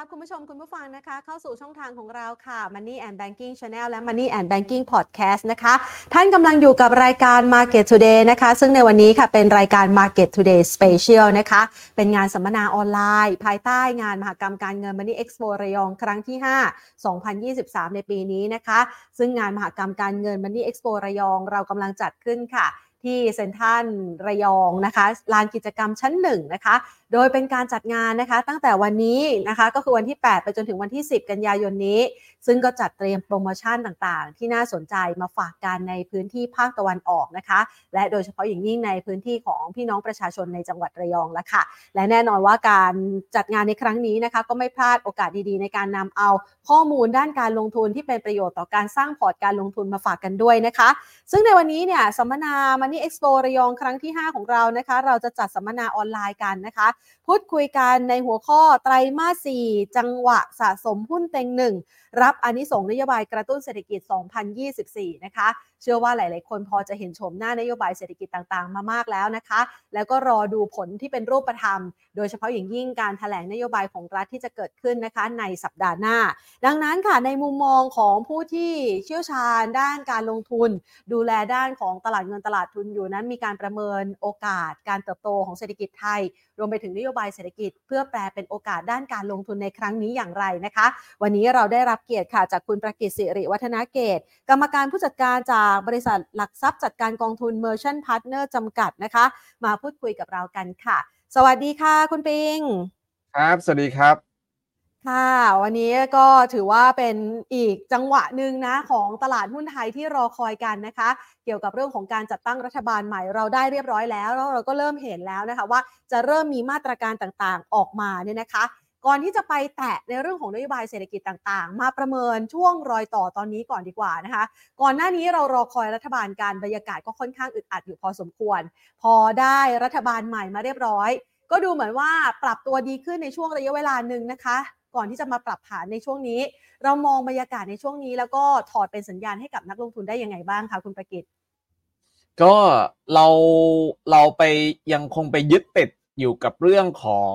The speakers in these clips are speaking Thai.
รับคุณผู้ชมคุณผู้ฟังนะคะ เข้าสู่ช่องทางของเราค่ะ Money and Banking Channel และ Money and Banking Podcast นะคะ ท่านกำลังอยู่กับรายการ Market Today นะคะ ซึ่งในวันนี้ค่ะเป็นรายการ Market Today Special นะคะ เป็นงานสัมมนาออนไลน์ ภายใต้งานมหกรรมการเงิน Money Expo ระยองครั้งที่ 5 2023 ในปีนี้นะคะ ซึ่งงานมหกรรมการเงิน Money Expo ระยองเรากำลังจัดขึ้นค่ะที่เซ็นทรัลระยองนะคะลานกิจกรรมชั้นหนึ่งนะคะ โดยเป็นการจัดงานนะคะ ตั้งแต่วันนี้นะคะก็คือวันที่ 8 ไปจนถึงวันที่ 10 กันยายนนี้ ซึ่งก็จัดเตรียมโปรโมชั่นต่างๆ ที่น่าสนใจมาฝากกันในพื้นที่ภาคตะวันออกนะคะ และโดยเฉพาะอย่างยิ่งในพื้นที่ของพี่น้องประชาชนในจังหวัดระยองแล้วค่ะ และแน่นอนว่าการจัดงานในครั้งนี้นะคะ ก็ไม่พลาดโอกาสดีๆ ในการนำเอาข้อมูลด้านการลงทุนที่เป็นประโยชน์ต่อการสร้างพอร์ตการลงทุนมาฝากกันด้วยนะคะ ซึ่งในวันนี้เนี่ยสัมมนา Money Expo ระยองครั้งที่ 5 ของเรานะคะ เราจะจัดสัมมนาออนไลน์กันนะคะพูดคุยกันในหัวข้อไตรมาส 4 จังหวะสะสมหุ้นเต็งหนึ่งรับอนิสงส์นโยบายกระตุ้นเศรษฐกิจ 2024 นะคะ เชื่อว่าหลาย ๆ คนพอจะเห็นชมหน้านโยบายเศรษฐกิจต่าง ๆ มามากแล้วนะคะ แล้วก็รอดูผลที่เป็นรูปธรรม โดยเฉพาะอย่างยิ่งการถแถลงนโยบายของรัฐที่จะเกิดขึ้นนะคะในสัปดาห์หน้า ดังนั้นค่ะในมุมมองของผู้ที่เชี่ยวชาญด้านการลงทุน ดูแลด้านของตลาดเงินตลาดทุนอยู่นั้น มีการประเมินโอกาส การเติบโตของเศรษฐกิจไทย รวมไปถึงนโยบายเศรษฐกิจ เพื่อแปลเป็นโอกาสด้านการลงทุนในครั้งนี้อย่างไรนะคะ วันนี้เราได้รับเกียรติค่ะจากคุณประกิตสิริวัฒนาเกต กรรมการผู้จัดการจากบริษัทหลักทรัพย์จัดการกองทุน Merchant Partner จำกัดนะคะ มาพูดคุยกับเรากันค่ะ สวัสดีค่ะ คุณปิง ครับ สวัสดีครับค่ะ วันนี้ก็ถือว่าเป็นอีกจังหวะหนึ่งนะของตลาดหุ้นไทยที่รอคอยกันนะคะ เกี่ยวกับเรื่องของการจัดตั้งรัฐบาลใหม่เราได้เรียบร้อยแล้วแล้วเราก็เริ่มเห็นแล้วนะคะว่าจะเริ่มมีมาตรการต่างๆออกมาเนี่ยนะคะ ก่อนที่จะไปแตะในเรื่องของนโยบายเศรษฐกิจต่างๆ มาประเมินช่วงรอยต่อตอนนี้ก่อนดีกว่านะคะ ก่อนหน้านี้เรารอคอยรัฐบาลการบรรยากาศก็ค่อนข้างอึดอัดอยู่พอสมควร พอได้รัฐบาลใหม่มาเรียบร้อย ก็ดูเหมือนว่าปรับตัวดีขึ้นในช่วงระยะเวลาหนึ่งนะคะก่อนที่จะมาปรับฐานในช่วงนี้ เรามองบรรยากาศในช่วงนี้ แล้วก็ถอดเป็นสัญญาณให้กับนักลงทุนได้ยังไงบ้างคะคุณประกิตก็เราเราไปยังคงไปยึดติดอยู่กับเรื่องของ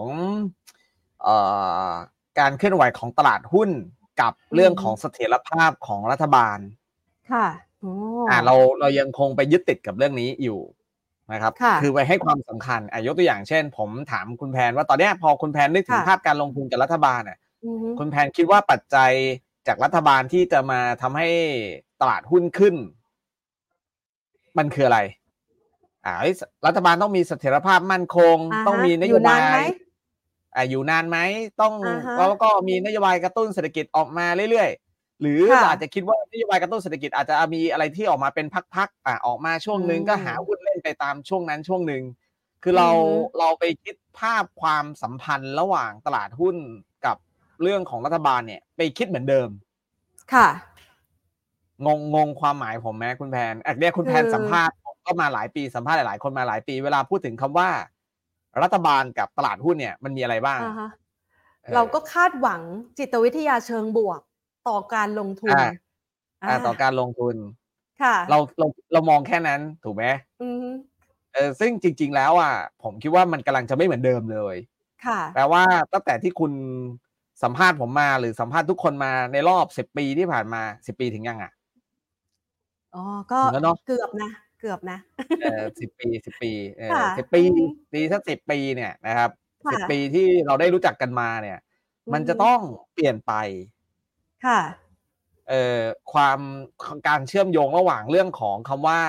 การเคลื่อนไหวของตลาดหุ้นกับเรื่องของเสถียรภาพของรัฐบาล ค่ะโอ้อ่าเราเรายังคงไปยึดติดกับเรื่องนี้อยู่นะครับค่ะอไปให้ความสำคัญอะยกตัวอย่างเช่น ผมถามคุณแพนว่าตอนเนี้ยพอคุณแพนนึกถึงค่ะภาพการลงทุนกับรัฐบาลเนี่ยอือฮึคุณแพนคิดว่าปัจจัยจากรัฐบาลที่จะมาทำให้ตลาดหุ้นขึ้น มันคืออะไรอ่าเอ้ยรัฐบาลต้องมีเสถียรภาพมั่นคงาฮะต้องมีนอโยยู่นบาานไหมย อ่าอยู่นานไหมต้องอ่าฮะแล้วก็มีนโยบายกระตุ้นเศรษฐกิจออกมาเรื่อยๆ หรือค่ะเราอาจจะคิดว่านโยบายกระตุ้นเศรษฐกิจอาจจะมีอะไรที่ออกมาเป็นพักๆอ่าออกมาช่วงหนึ่งอืมก็หาหุ้นเล่นไปตามช่วงนั้นช่วงหนึ่งคือเราอือฮึเราไปคิดภาพความสัมพันธ์ระหว่างตลาดหุ้นกับเรื่องของรัฐบาลเนี่ย ไปคิดเหมือนเดิม ค่ะ งงงงความหมายผมไหมคุณแพนอะเนี่ยคุณแพนคือสัมภาษณ์ผมก็มาหลายปีสัมภาษณ์หลายๆคนมาหลายปี เวลาพูดถึงคำว่า รัฐบาลกับตลาดหุ้นเนี่ยมันมีอะไรบ้างอ่าฮะออเราก็คาดหวังจิตวิทยาเชิงบวกต่อการลงทุนอ่าอ่าต่อการลงทุน ค่ะ เราเราเรามองแค่นั้นถูกไหมอือฮึเออซึ่งจริง ๆ แล้วอะผมคิดว่ามันกำลังจะไม่เหมือนเดิมเลย ค่ะ แปลว่าตั้งแต่ที่คุณสัมภาษณ์ผมมาหรือสัมภาษณ์ทุกคนมาในรอบสิบปีที่ผ่านมาสิบปีถึงยังอะอ๋อก็ถึงแล้วเนอะเกือบนะเกือบนะเออสิบปีสิบปีเออค่ะสิบปีอือฮึปีสักสิบปีเนี่ยนะครับค่ะสิบปีที่เราได้รู้จักกันมาเนี่ย มันอือฮึจะต้องเปลี่ยนไป ค่ะเอ่อความการเชื่อมโยงระหว่างเรื่องของคำว่า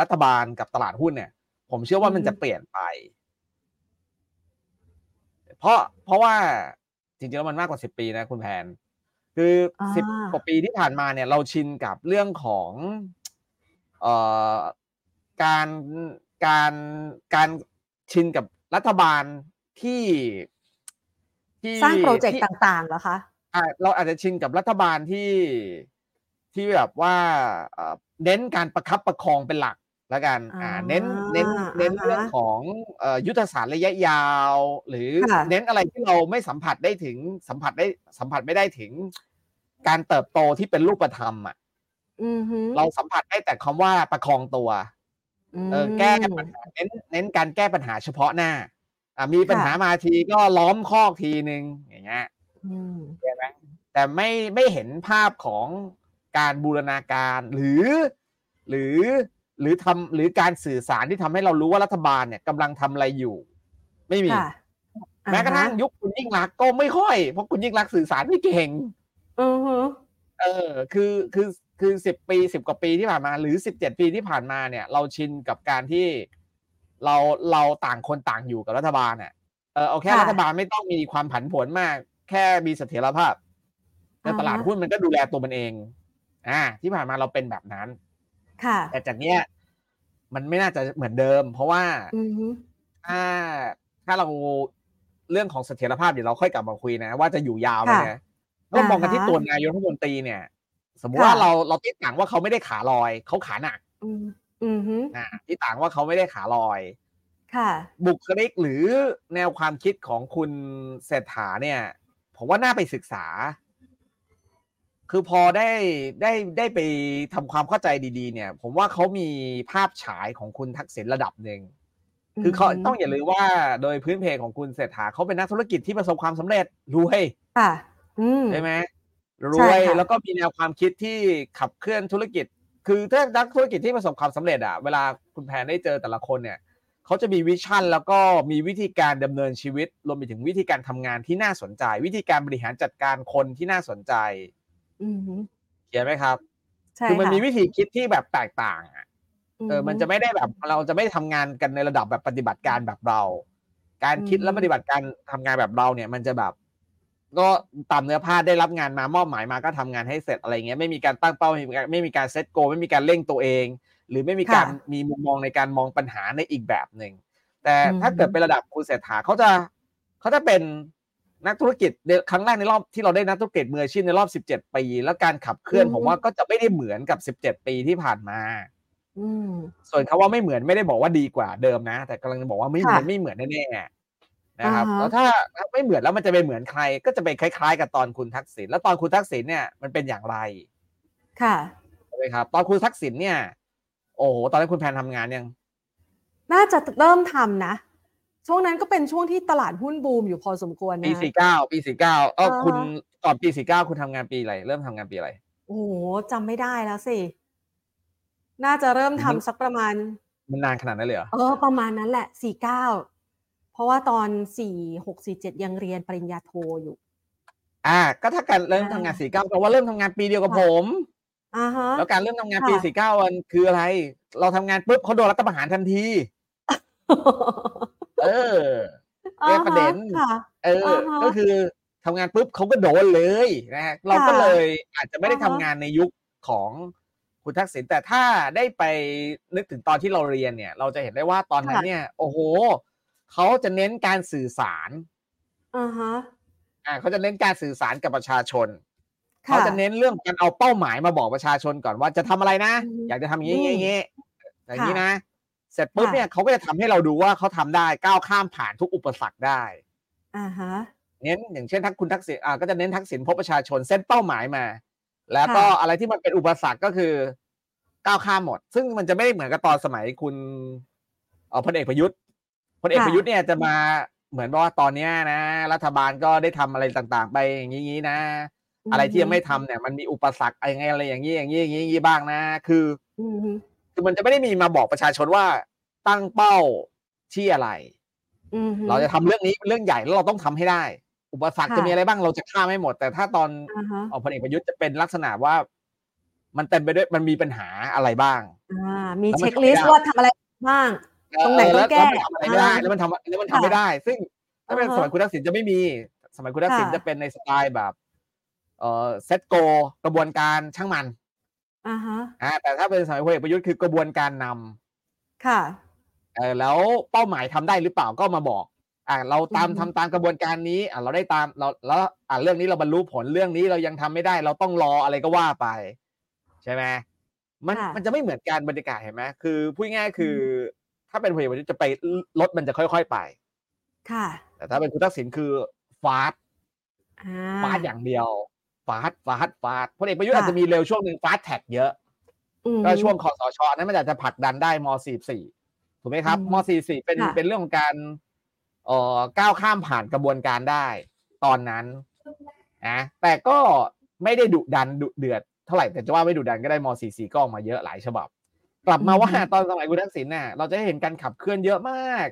รัฐบาลกับตลาดหุ้นเนี่ย ผมเชื่อว่ามันอือฮึจะเปลี่ยนไป เพราะเพราะว่าจริงๆแล้วมันมากกว่าสิบปีนะคุณแพนคือสิบอ่ากว่าปีที่ผ่านมาเนี่ย เราชินกับเรื่องของเอ่อ การการการชินกับรัฐบาลที่ที่สร้างโปรเจกต์ที่ต่างๆเหรอคะอะเราอาจจะชินกับรัฐบาลที่ที่แบบว่าเอ่อเน้นการประคับประคองเป็นหลักแล้วกันอ่าอ่าเน้นเน้นเน้นอ่าฮะเรื่องของเอ่อยุทธศาสตร์ระยะยาว หรือค่ะเน้นอะไรที่เราไม่สัมผัสได้ถึงสัมผัสได้สัมผัสไม่ได้ถึง การเติบโตที่เป็นรูปธรรมอะอือฮึเราสัมผัสได้แต่คำว่าประคองตัว เออแก้ปัญหาเน้นเน้นการแก้ปัญหาเฉพาะหน้า อะมีปัญหาค่ะมาทีก็ล้อมคอกทีหนึ่งอย่างเงี้ยอืมใช่ไหมแต่ไม่ไม่เห็นภาพของการบูรณาการหรือ หรือหรือทำหรือการสื่อสารที่ทำให้เรารู้ว่ารัฐบาลเนี่ยกำลังทำอะไรอยู่ ไม่มีค่ะแม้กระทั่งอ่าฮยุคคุณยิ่งรักษณ์ก็ไม่ค่อยเพราะคุณยิ่งรักษณ์สื่อสารไม่เก่งอือฮึ เออคือคือคือสิบปีสิบกว่าปีที่ผ่านมา หรือสิบเจ็ดปีที่ผ่านมาเนี่ย เราชินกับการที่เราเราต่างคนต่างอยู่กับรัฐบาลเนี่ยเออเอาแค่ค่ะรัฐบาลไม่ต้องมีความผันผวนมาก แค่มีเสถียรภาพในอ่าฮะตลาดหุ้นมันก็ดูแลตัวมันเอง อ่า ที่ผ่านมาเราเป็นแบบนั้น ค่ะ แต่จากเนี้ยมันไม่น่าจะเหมือนเดิม เพราะว่าอือฮึถ้าถ้าเราเรื่องของเสถียรภาพเดี๋ยวเราค่อยกลับมาคุยนะ ว่าจะอยู่ยาวไหมค่ะนะ ต้องมองกันที่อ่าฮะตัวนายกรัฐมนตรีเนี่ย สมมุติค่ะว่าเราเราติดต่างว่าเขาไม่ได้ขาลอย เขาขาหนักอืมอือฮึนะที่ต่างว่าเขาไม่ได้ขาลอย ค่ะ บุคลิกหรือแนวความคิดของคุณเศรษฐาเนี่ย ผมว่าน่าไปศึกษา คือพอได้ได้ได้ไปทำความเข้าใจดีๆ เนี่ย ผมว่าเขามีภาพฉายของคุณทักษิณระดับหนึ่งคือเขาอือฮึต้องอย่าลืมว่าโดยพื้นเพของคุณเศรษฐาเขาเป็นนักธุรกิจที่ประสบความสำเร็จรวยค่ะอืม ใช่ไหมรใช่วยค่ะแล้วก็มีแนวความคิดที่ขับเคลื่อนธุรกิจ คือถ้านักธุรกิจที่ประสบความสำเร็จอะเวลาคุณแพนได้เจอแต่ละคนเนี่ยเขาจะมีวิชั่นแล้วก็มีวิธีการดำเนินชีวิตรวมไปถึงวิธีการทำงานที่น่าสนใจ วิธีการบริหารจัดการคนที่น่าสนใจอือฮึเขียนไหมครับใช่คือมันค่ะมีวิธีคิดที่แบบแตกต่างอะเออมันจะฮึไม่ได้แบบเราจะไม่ทำงานกันในระดับแบบปฏิบัติการแบบเรา การคิดอืมและปฏิบัติการทำงานแบบเราเนี่ย มันจะแบบ ก็ตามเนื้อผ้าได้รับงานมามอบหมายมาก็ทำงานให้เสร็จอะไรเงี้ยไม่มีการตั้งเป้าไม่มีการไม่มีการเซตโกไม่มีการเร่งตัวเอง หรือไม่มีการมีมุมมองในการมองปัญหาในอีกแบบหนึ่งแต่ถ้าเกิดเป็นระดับคุณเศรษฐาเขาจะเขาจะเป็นนักธุรกิจในครั้งแรกในรอบที่เราได้นักธุรกิจมืออาชีพในรอบ 17 ปี แล้วการขับเคลื่อนผมว่าก็จะไม่ได้เหมือนกับ 17 ปีที่ผ่านมาอืมส่วนคาว่าไม่เหมือนไม่ได้บอกว่าดีกว่าเดิมนะ แต่กำลังจะบอกว่าไม่เหมือนค่ะไม่เหมือนแน่ๆ นะครับอ่าฮะแล้วถ้าถ้าไม่เหมือนแล้วมันจะไปเหมือนใคร ก็จะไปคล้าย ๆ กับตอนคุณทักษิณแล้วตอนคุณทักษิณเนี่ยมันเป็นอย่างไร ค่ะใช่ไหมครับ ตอนคุณทักษิณเนี่ย โอ้โหตอนนั้นคุณแพนทำงานยังน่าจะเริ่มทำนะ ช่วงนั้นก็เป็นช่วงที่ตลาดหุ้นบูมอยู่พอสมควรปีนะสี่เก้าปีสี่เก้าเอออ่าฮะคุณก่อนปีสี่เก้าคุณทำงานปีอะไรเริ่มทำงานปีอะไรโอ้โหจำไม่ได้แล้วสิน่าจะเริ่มมันทำสักประมาณมันนานขนาดนั้นเลยเหรอเออประมาณนั้นแหละสี่เก้า เพราะว่าตอนสี่หกสี่เจ็ดยังเรียนปริญญาโทอยู่ อ่า ก็ถ้าการเริ่มทำงานสี่เก้าแปลว่าเริ่มทำงานปีเดียวกับค่ะผมอ่าฮะแล้วการเริ่มทำงานปีค่ะสี่เก้าวันคืออะไร เราทำงานปุ๊บเขาโดนรัฐประหารทันที เอออ่าเป็นประเด็นฮะค่ะเอออ่าฮะก็คือทำงานปุ๊บเขาก็โดนเลยนะฮะเราก็ค่ะเลยอาจจะไม่ได้อ่าทำฮะงานในยุคของคุณทักษิณแต่ถ้าได้ไปนึกถึงตอนที่เราเรียนเนี่ย เราจะเห็นได้ว่าตอนนั้นเนี่ย โอ้โห เขาจะเน้นการสื่อสารอ่าฮะอ่าเขาจะเน้นการสื่อสารกับประชาชนค่เขาจะเน้นเรื่องการเอาเป้าหมายมาบอกประชาชนก่อนว่าจะทำอะไรนะอืมอยากจะทำอย่างนี้อย่างนี้อย่างนี้ค่ะนะ เสร็จปุ๊บค่ะเนี่ยเขาก็จะทำให้เราดูว่าเขาทำได้ก้าวข้ามผ่านทุกอุปสรรคได้อ่าฮะเน้นอย่างเช่นทักคุณทักษิณอ่าก็จะเน้นทักษิณพบประชาชนเส้นเป้าหมายมา แล้วก็ค่ะอะไรที่มันเป็นอุปสรรคก็คือก้าวข้ามหมด ซึ่งมันจะไม่ได้เหมือนกับตอนสมัยคุณเออพลเอกประยุทธ์ พลเอกประยุทธ์เนี่ยจะมาเหมือนว่าตอนเนี้ยนะ รัฐบาลก็ได้ทำอะไรต่างๆ ไปอย่างนี้นะ อะไรที่ยังไม่ทำเนี่ย มันมีอุปสรรคอะไรยังไงอะไรอย่างนี้อย่างนี้อย่างนี้อย่างนี้บ้างนะ คืออืมฮึคือมันจะไม่ได้มีมาบอกประชาชนว่าตั้งเป้าที่อะไรอืมฮึเราจะทำเรื่องนี้เป็นเรื่องใหญ่แล้วเราต้องทำให้ได้ อุปสรรคค่ะจะมีอะไรบ้างเราจะข้ามให้หมด แต่ถ้าตอนอ่าฮะออกพลเอกประยุทธ์จะเป็นลักษณะว่า มันเต็มไปด้วยมันมีปัญหาอะไรบ้างอ่ามีแล้วมันเช็คลิสทำไม่ต์ได้ว่าทำอะไรบ้าง ตรงไหนเต้องแก้ล้วมันทำอะไรไม่ได้อ่าแล้วมันทำแล้วมันทำค่ะไม่ได้ ซึ่งถ้าเป็นอ่าฮะสมัยคุณทักษิณจะไม่มี สมัยคุณทักษิณค่ะจะเป็นในสไตล์แบบเอ่อเซตโกกระบวนการช่างมันอ่าฮะอ่าแต่ถ้าเป็นสมัยพลเอกประยุทธ์คือกระบวนการนำค่ะเออแล้วเป้าหมายทำได้หรือเปล่าก็มาบอกอ่าเราตามอือฮึทำตามกระบวนการนี้อ่าเราได้ตามเราแล้วอ่าเรื่องนี้เราบรรลุผลเรื่องนี้เรายังทำไม่ได้ เราต้องรออะไรก็ว่าไป ใช่ไหมมันค่ะมันจะไม่เหมือนการบรรยากาศเห็นไหมคือพูดง่ายๆคือ ถ้าเป็นพลเอกประยุทธ์จะไปรถมันจะค่อย ๆไป ค่ะ แต่ถ้าเป็นคุณทักษิณคือฟาสอ่าฟาสอย่างเดียวฟาสฟาสฟาสพลเอกประยุทธ์ค่ะอาจจะมีเร็วช่วงหนึ่งฟาสแท็กเยอะอืมก็ช่วงคอสชนั้นมันอาจจะผลักดันได้ม .44 ถูกไหมครับอืมม .44 เป็นค่ะเป็นเรื่องของการเอ่อก้าวข้ามผ่านกระบวนการได้ ตอนนั้นนะแต่ก็ไม่ได้ดุดันดุเดือดเท่าไหร่แต่จะว่าไม่ดุดันก็ได้ม .44 ก็ออกมาเยอะหลายฉบับ กลับมาว่าอืมตอนสมัยคุณทักษิณน่ะเราจะเห็นการขับเคลื่อนเยอะมาก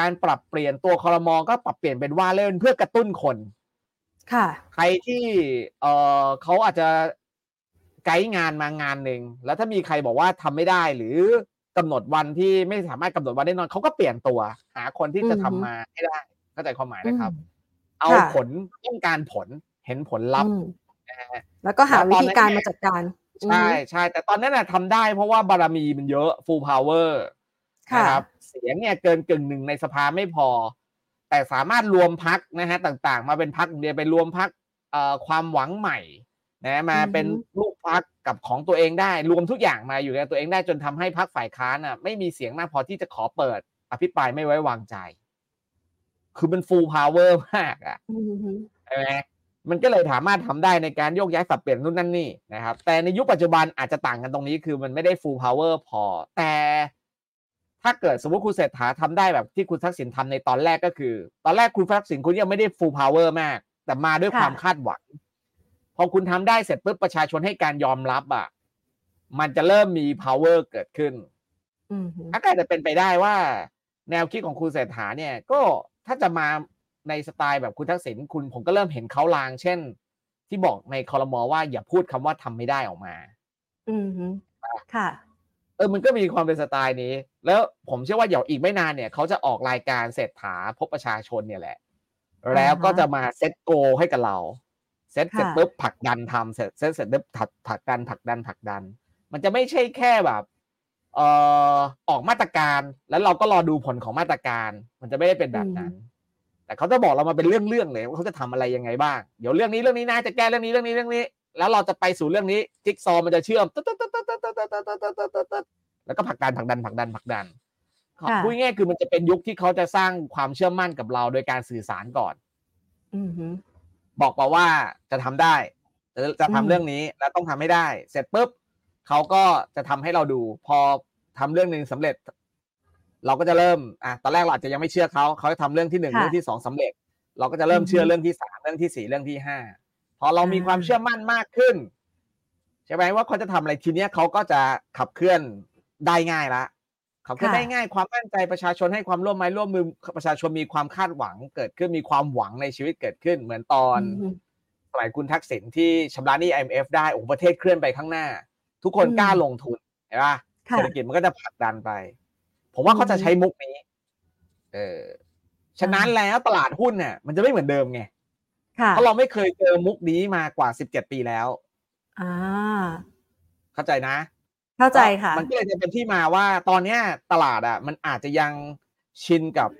การปรับเปลี่ยนตัวคอรมอก็ปรับเปลี่ยนเป็นว่าเล่นเพื่อกระตุ้นคน ค่ะ ใครที่เออเขาอาจจะไกด์งานมางานหนึ่งแล้วถ้ามีใครบอกว่าทำไม่ได้หรือกำหนดวันที่ไม่สามารถกำหนดวันได้นอนเขาก็เปลี่ยนตัว หาคนที่จะอือฮึทำมาให้ได้เข้าใจความหมายนะครับอืมเอาค่ะผลต้องการผลเห็นผลลัพธ์อืมนะฮะแล้วก็หาแล้ววิตอนธีนั้นการเนี่ยมาจัดการ ใช่ใช่แต่ตอนนั้นน่ะทำได้เพราะว่าบารมีมันเยอะ full power ค่ะนะครับเสียงเนี่ยเกินกึ่งหนึ่งในสภาไม่พอ แต่สามารถรวมพักนะฮะต่างๆ มาเป็นพักเดียวไปรวมพักเอ่อความหวังใหม่นะมาอือฮึเป็นลูกพักกับของตัวเองได้ รวมทุกอย่างมาอยู่ในตัวเองได้จนทำให้พักฝ่ายค้านอะไม่มีเสียงมากพอที่จะขอเปิด อภิปรายไม่ไว้วางใจ คือมัน full power มากอะอืมฮึใช่ไหม มันก็เลยสามารถทำได้ในการโยกย้ายสับเปลี่ยนนู่นนั่นนี่นะครับ แต่ในยุคปัจจุบันอาจจะต่างกันตรงนี้คือมันไม่ได้ full power พอ แต่ถ้าเกิดสมมติคุณเศรษฐาทำได้แบบที่คุณทักษิณทำในตอนแรกก็คือ ตอนแรกคุณทักษิณคุณยังไม่ได้ full power มาก แต่มาด้วยความคาดหวัง พอคุณทำได้เสร็จปุ๊บประชาชนให้การยอมรับอะ มันจะเริ่มมี power เกิดขึ้นอืมฮึถ้าอาจจะเป็นไปได้ว่า แนวคิดของคุณเศรษฐาเนี่ย ก็ถ้าจะมา ในสไตล์แบบคุณทักษิณคุณผมก็เริ่มเห็นเขาลาง เช่น ที่บอกในคอรมอว่าอย่าพูดคำว่าทำไม่ได้ออกมา อืมฮึค่ะ เออมันก็มีความเป็นสไตล์นี้ แล้วผมเชื่อว่าเดี๋ยวอีกไม่นานเนี่ยเขาจะออกรายการเศรษฐาพบประชาชนเนี่ยแหละ แล้วก็จะมาเซตโกให้กับเราเซตเสร็จค่ะปุ๊บผลักดันทำเสร็จเซตเสร็จปุ๊บผลักผลักดันผลักดันผลักดัน มันจะไม่ใช่แค่แบบเอ่อออกมาตรการแล้วเราก็รอดูผลของมาตรการ มันจะไม่ได้เป็นแบบนั้น แต่เขาจะบอกเรามาเป็นเรื่องๆเลยว่าเขาจะทำอะไรยังไงบ้างเดี๋ยวเรื่องนี้เรื่องนี้นะจะแก้เรื่องนี้เรื่องนี้เรื่องนี้ แล้วเราจะไปสู่เรื่องนี้จิ๊กซอมันจะเชื่อมแล้วก็ผักดันผักดันผักดันผักดันพูดง่ายคือมันจะเป็นยุคที่เขาจะสร้างความเชื่อมั่นกับเราโดยการสื่อสารก่อนบอกบอกว่าจะทำได้จะทำเรื่องนี้แล้วต้องทำให้ได้ เสร็จปุ๊บเขาก็จะทำให้เราดู พอทำเรื่องหนึ่งสำเร็จ เราก็จะเริ่มอะตอนแรกเราอาจจะยังไม่เชื่อเขาเขาจะทำเรื่องที่หนึ่งค่ะเรื่องที่สองสำเร็จ เราก็จะเริ่มอือฮึเชื่อเรื่องที่สามเรื่องที่สี่เรื่องที่ห้าพอเรามีอ่าความเชื่อมั่นมากขึ้นใช่ไหมว่าเขาจะทำอะไรทีเนี้ยเขาก็จะขับเคลื่อนได้ง่ายละขับเคลื่อนได้ง่ายความมั่นใจประชาชนให้ความร่วมไม้ร่วมมือประชาชนมีความคาดหวังเกิดขึ้นมีความหวังในชีวิตเกิดขึ้น เหมือนตอนอืมฮึสมัยคุณทักษิณที่ชำระหนี้ IMF ได้โอ้โหประเทศเคลื่อนไปข้างหน้า ทุกคนอืมกล้าลงทุนเห็นปะค่ะเศรษฐกิจมันก็จะผลักดันไป ผมว่าเขาจะอืมใช้มุกนี้ เออฉะนั้นแล้วตลาดหุ้นเนี่ยมันจะไม่เหมือนเดิมไงค่ะเพราะเราไม่เคยเจอมุกนี้มากว่า17ปีแล้วอ่าเข้าใจนะ เข้าใจค่ะ มันก็เลยจะเป็นที่มาว่าตอนเนี้ยตลาดอะ มันอาจจะยังชินกับ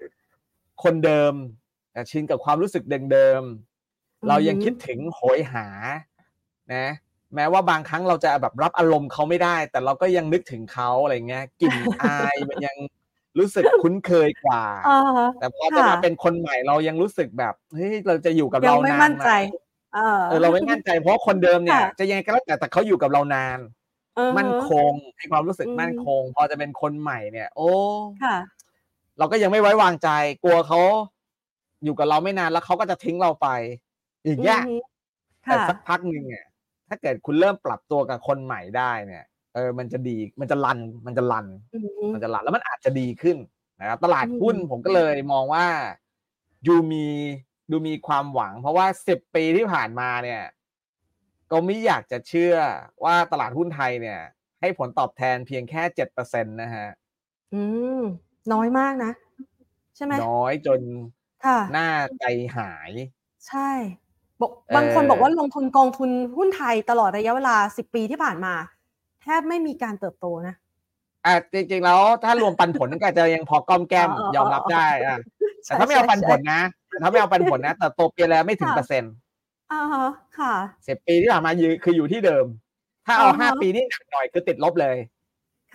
คนเดิมแต่ชินกับความรู้สึกเดิมๆเรายังคิดถึงโหยหา นะ แม้ว่าบางครั้งเราจะแบบรับอารมณ์เขาไม่ได้ แต่เราก็ยังนึกถึงเขาอะไรเงี้ยกลิ่นอายมันยังรู้สึกคุ้นเคยกว่าอ่าฮะแต่พอจะมาค่ะเป็นคนใหม่เรายังรู้สึกแบบเฮ้ยเราจะอยู่กับยัเรางไม่นานมั่นใจไหมเออเออเราไม่มั่นใจเพราะคนเดิมเนี่ยค่ะจะยังไงก็แล้วแต่แต่เขาอยู่กับเรานานเออฮะมั่นคงให้ความรู้สึกอืมมั่นคง พอจะเป็นคนใหม่เนี่ย โอ้ค่ะเราก็ยังไม่ไว้วางใจ กลัวเขาอยู่กับเราไม่นานแล้วเขาก็จะทิ้งเราไป อย่างเงี้ยอือฮึแต่ค่ะสักพักหนึ่งเนี่ย ถ้าเกิดคุณเริ่มปรับตัวกับคนใหม่ได้เนี่ยเออมันจะดีมันจะรันมันจะรันอือฮึมันจะรันแล้วมันอาจจะดีขึ้นนะครับตลาดอืมหุ้นผมก็เลยมองว่าดูมีดูมีความหวัง เพราะว่าสิบปีที่ผ่านมาเนี่ย ก็ไม่อยากจะเชื่อว่าตลาดหุ้นไทยเนี่ย ให้ผลตอบแทนเพียงแค่เจ็ดเปอร์เซ็นตนะฮะอืมน้อยมากนะ ใช่ไหมน้อยจนค่ะหน้าใจหาย ใช่ บอกเอ่อบางคนบอกว่าลงทุนกองทุนหุ้นไทยตลอดระยะเวลาสิบปีที่ผ่านมา แทบไม่มีการเติบโตนะอะจริงๆแล้วถ้ารวมปันผลก็อาจจะยังพอก้อมแก้มอ๋ออ๋อยอมรับได้อะแต่ใช่ถ้าไม่เอาใช่ปันผลใช่นะแต่ถ้าไม่เอาปันผลนะแต่ต่อปีแล้วไม่ถึงค่ะเปอร์เซ็นต์อ่าฮะค่ะสิบปีที่ผ่านมาอยู่คืออยู่ที่เดิม ถ้าเอาอ่าฮะห้าปีนี่หนักหน่อยคือติดลบเลย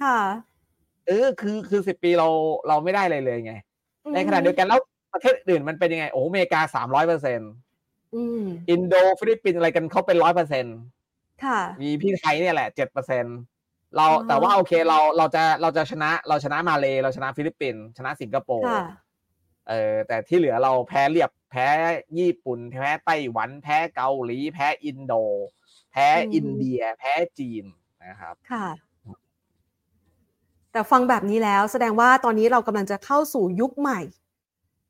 ค่ะ เออคือคือสิบปีเราเราไม่ได้เลยเลยไง ในขณะเดียวกันแล้วประเทศอื่นมันเป็นยังไงโอ้อเมริกาสามร้อยเปอร์เซ็นต์ อืมอินโดฟิลิปปินส์อะไรกันเขาเป็นร้อยเปอร์เซ็นต์ค่ะมีพี่ไทยเนี่ยแหละเจ็ดเปอร์เซ็นต์เราอ๋อแต่ว่าโอเคเราเราจะเราจะชนะเราชนะมาเลเราชนะฟิลิปปินส์ชนะสิงคโปร์ค่ะเออแต่ที่เหลือเราแพ้เรียบแพ้ญี่ปุ่น แพ้ไต้หวัน แพ้เกาหลี แพ้อินโด แพ้อืมอินเดีย แพ้จีนนะครับค่ะ แต่ฟังแบบนี้แล้วแสดงว่าตอนนี้เรากำลังจะเข้าสู่ยุคใหม่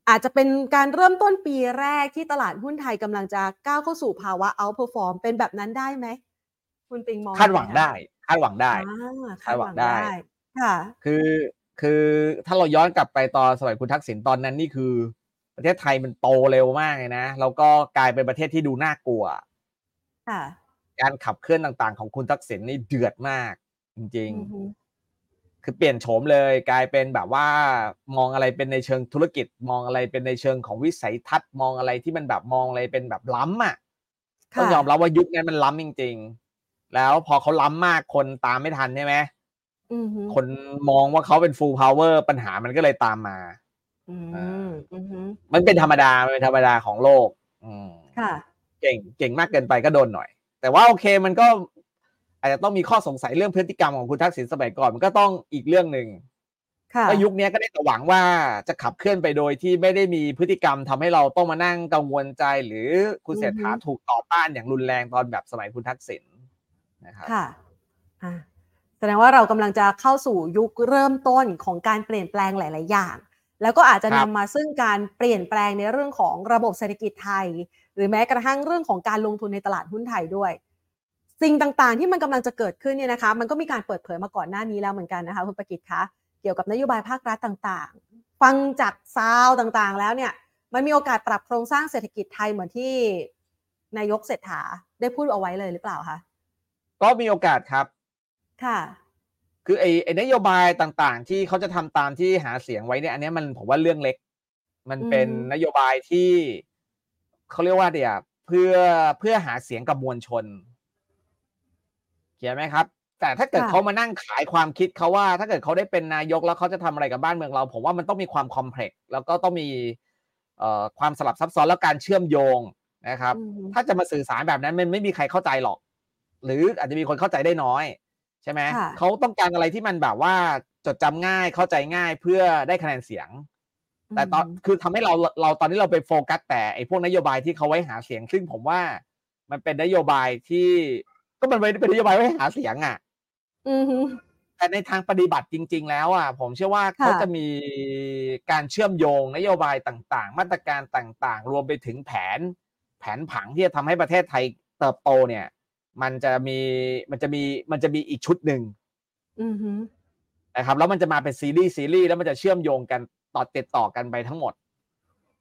อาจจะเป็นการเริ่มต้นปีแรกที่ตลาดหุ้นไทยกำลังจะก้าวเข้าสู่ภาวะ outperform เป็นแบบนั้นได้ไหม คุณปิงมองคาดหวังยัไคะได้คาดหวังได้อ่าคาดหวังได้ค่ะ คือคือถ้าเราย้อนกลับไปตอนสมัยคุณทักษิณตอนนั้นนี่คือ ประเทศไทยมันโตเร็วมากเลยนะแล้วก็กลายเป็นประเทศที่ดูน่ากลัวค่ะการขับเคลื่อนต่างๆ ของคุณทักษิณนี่เดือดมากจริงอือฮึๆ คือเปลี่ยนโฉมเลยกลายเป็นแบบว่ามองอะไรเป็นในเชิงธุรกิจ มองอะไรเป็นในเชิงของวิสัยทัศน์มองอะไรที่มันแบบมองอะไรเป็นแบบล้ำอะต้องยอมรับว่ายุคนั้นมันล้ำจริง ๆ แล้วพอเขาล้ำมากคนตามไม่ทันใช่ไหมอือฮึคนมองว่าเขาเป็น full power ปัญหามันก็เลยตามมาอืมอือฮึมันเป็นธรรมดามันเป็นธรรมดาของโลก อืมค่ะ เก่งเก่งมากเกินไปก็โดนหน่อย แต่ว่าโอเคมันก็ อาจจะต้องมีข้อสงสัยเรื่องพฤติกรรมของคุณทักษิณสมัยก่อนมันก็ต้องอีกเรื่องหนึ่งค่ะก็ยุคนี้ก็ได้แต่หวังว่าจะขับเคลื่อนไปโดยที่ไม่ได้มีพฤติกรรมทำให้เราต้องมานั่งกังวลใจ หรือคุณเศรษฐาถูกต่อต้านอย่างรุนแรงตอนแบบสมัยคุณทักษิณนะครับค่ะอ่าแสดงว่าเรากำลังจะเข้าสู่ยุคเริ่มต้นของการเปลี่ยนแปลงหลาย ๆ อย่าง แล้วก็อาจจะครันำบมาซึ่งการเปลี่ยนแปลงในเรื่องของระบบเศรษฐกิจไทย หรือแม้กระทั่งเรื่องของการลงทุนในตลาดหุ้นไทยด้วย สิ่งต่างๆ ที่มันกำลังจะเกิดขึ้นเนี่ยนะคะมันก็มีการเปิดเผยมาก่อนหน้านี้แล้วเหมือนกันนะคะคุณประกิตคะเกี่ยวกับนโยบายภาครัฐต่างๆ ฟังจากซาวต่างๆ แล้วเนี่ยมันมีโอกาสปรับโครงสร้างเศรษฐกิจไทยเหมือนที่นายกเศรษฐาได้พูดเอาไว้เลยหรือเปล่าคะก็มีโอกาสครับค่ะ คือไอ้ไอ้นโยบายต่างๆ ที่เขาจะทำตามที่หาเสียงไว้เนี่ยอันเนี้ยมันผมว่าเรื่องเล็ก มันเป็นอืมนโยบายที่เขาเรียกว่าเดี๋ยวเพื่อเพื่อหาเสียงกับมวลชน เขียนไหมครับ แต่ถ้าเกิดค่ะเขามานั่งขายความคิดเขาว่า ถ้าเกิดเขาได้เป็นนายกแล้วเขาจะทำอะไรกับบ้านเมืองเรา ผมว่ามันต้องมีความคอมเพล็กซ์แล้วก็ต้องมีเอ่อความสลับซับซ้อนแล้วการเชื่อมโยงนะครับอืมถ้าจะมาสื่อสารแบบนั้นมันไม่มีใครเข้าใจหรอก หรืออาจจะมีคนเข้าใจได้น้อยใช่ไหมค่ะเขาต้องการอะไรที่มันแบบว่าจดจำง่ายเข้าใจง่ายเพื่อได้คะแนนเสียง แต่ตอนมคือทำให้เราเราตอนนี้เราไปโฟกัสแต่ไอ้พวกนโยบายที่เขาไว้หาเสียง ซึ่งผมว่ามันเป็นนโยบายที่ ก็มันเป็นนโยบายไว้หาเสียงอะอือฮึแต่ในทางปฏิบัติจริง ๆ แล้วอะผมเชื่อว่าค่ะเขาจะมีการเชื่อมโยงนโยบายต่างๆ มาตรการต่างๆ รวมไปถึงแผน แผนผังที่จะทำให้ประเทศไทยเติบโตเนี่ย มันจะมีมันจะมีมันจะมีอีกชุดหนึ่งอือฮึนะครับแล้วมันจะมาเป็นซีรีส์ซีรีส์แล้วมันจะเชื่อมโยงกันต่อติดต่อกันไปทั้งหมด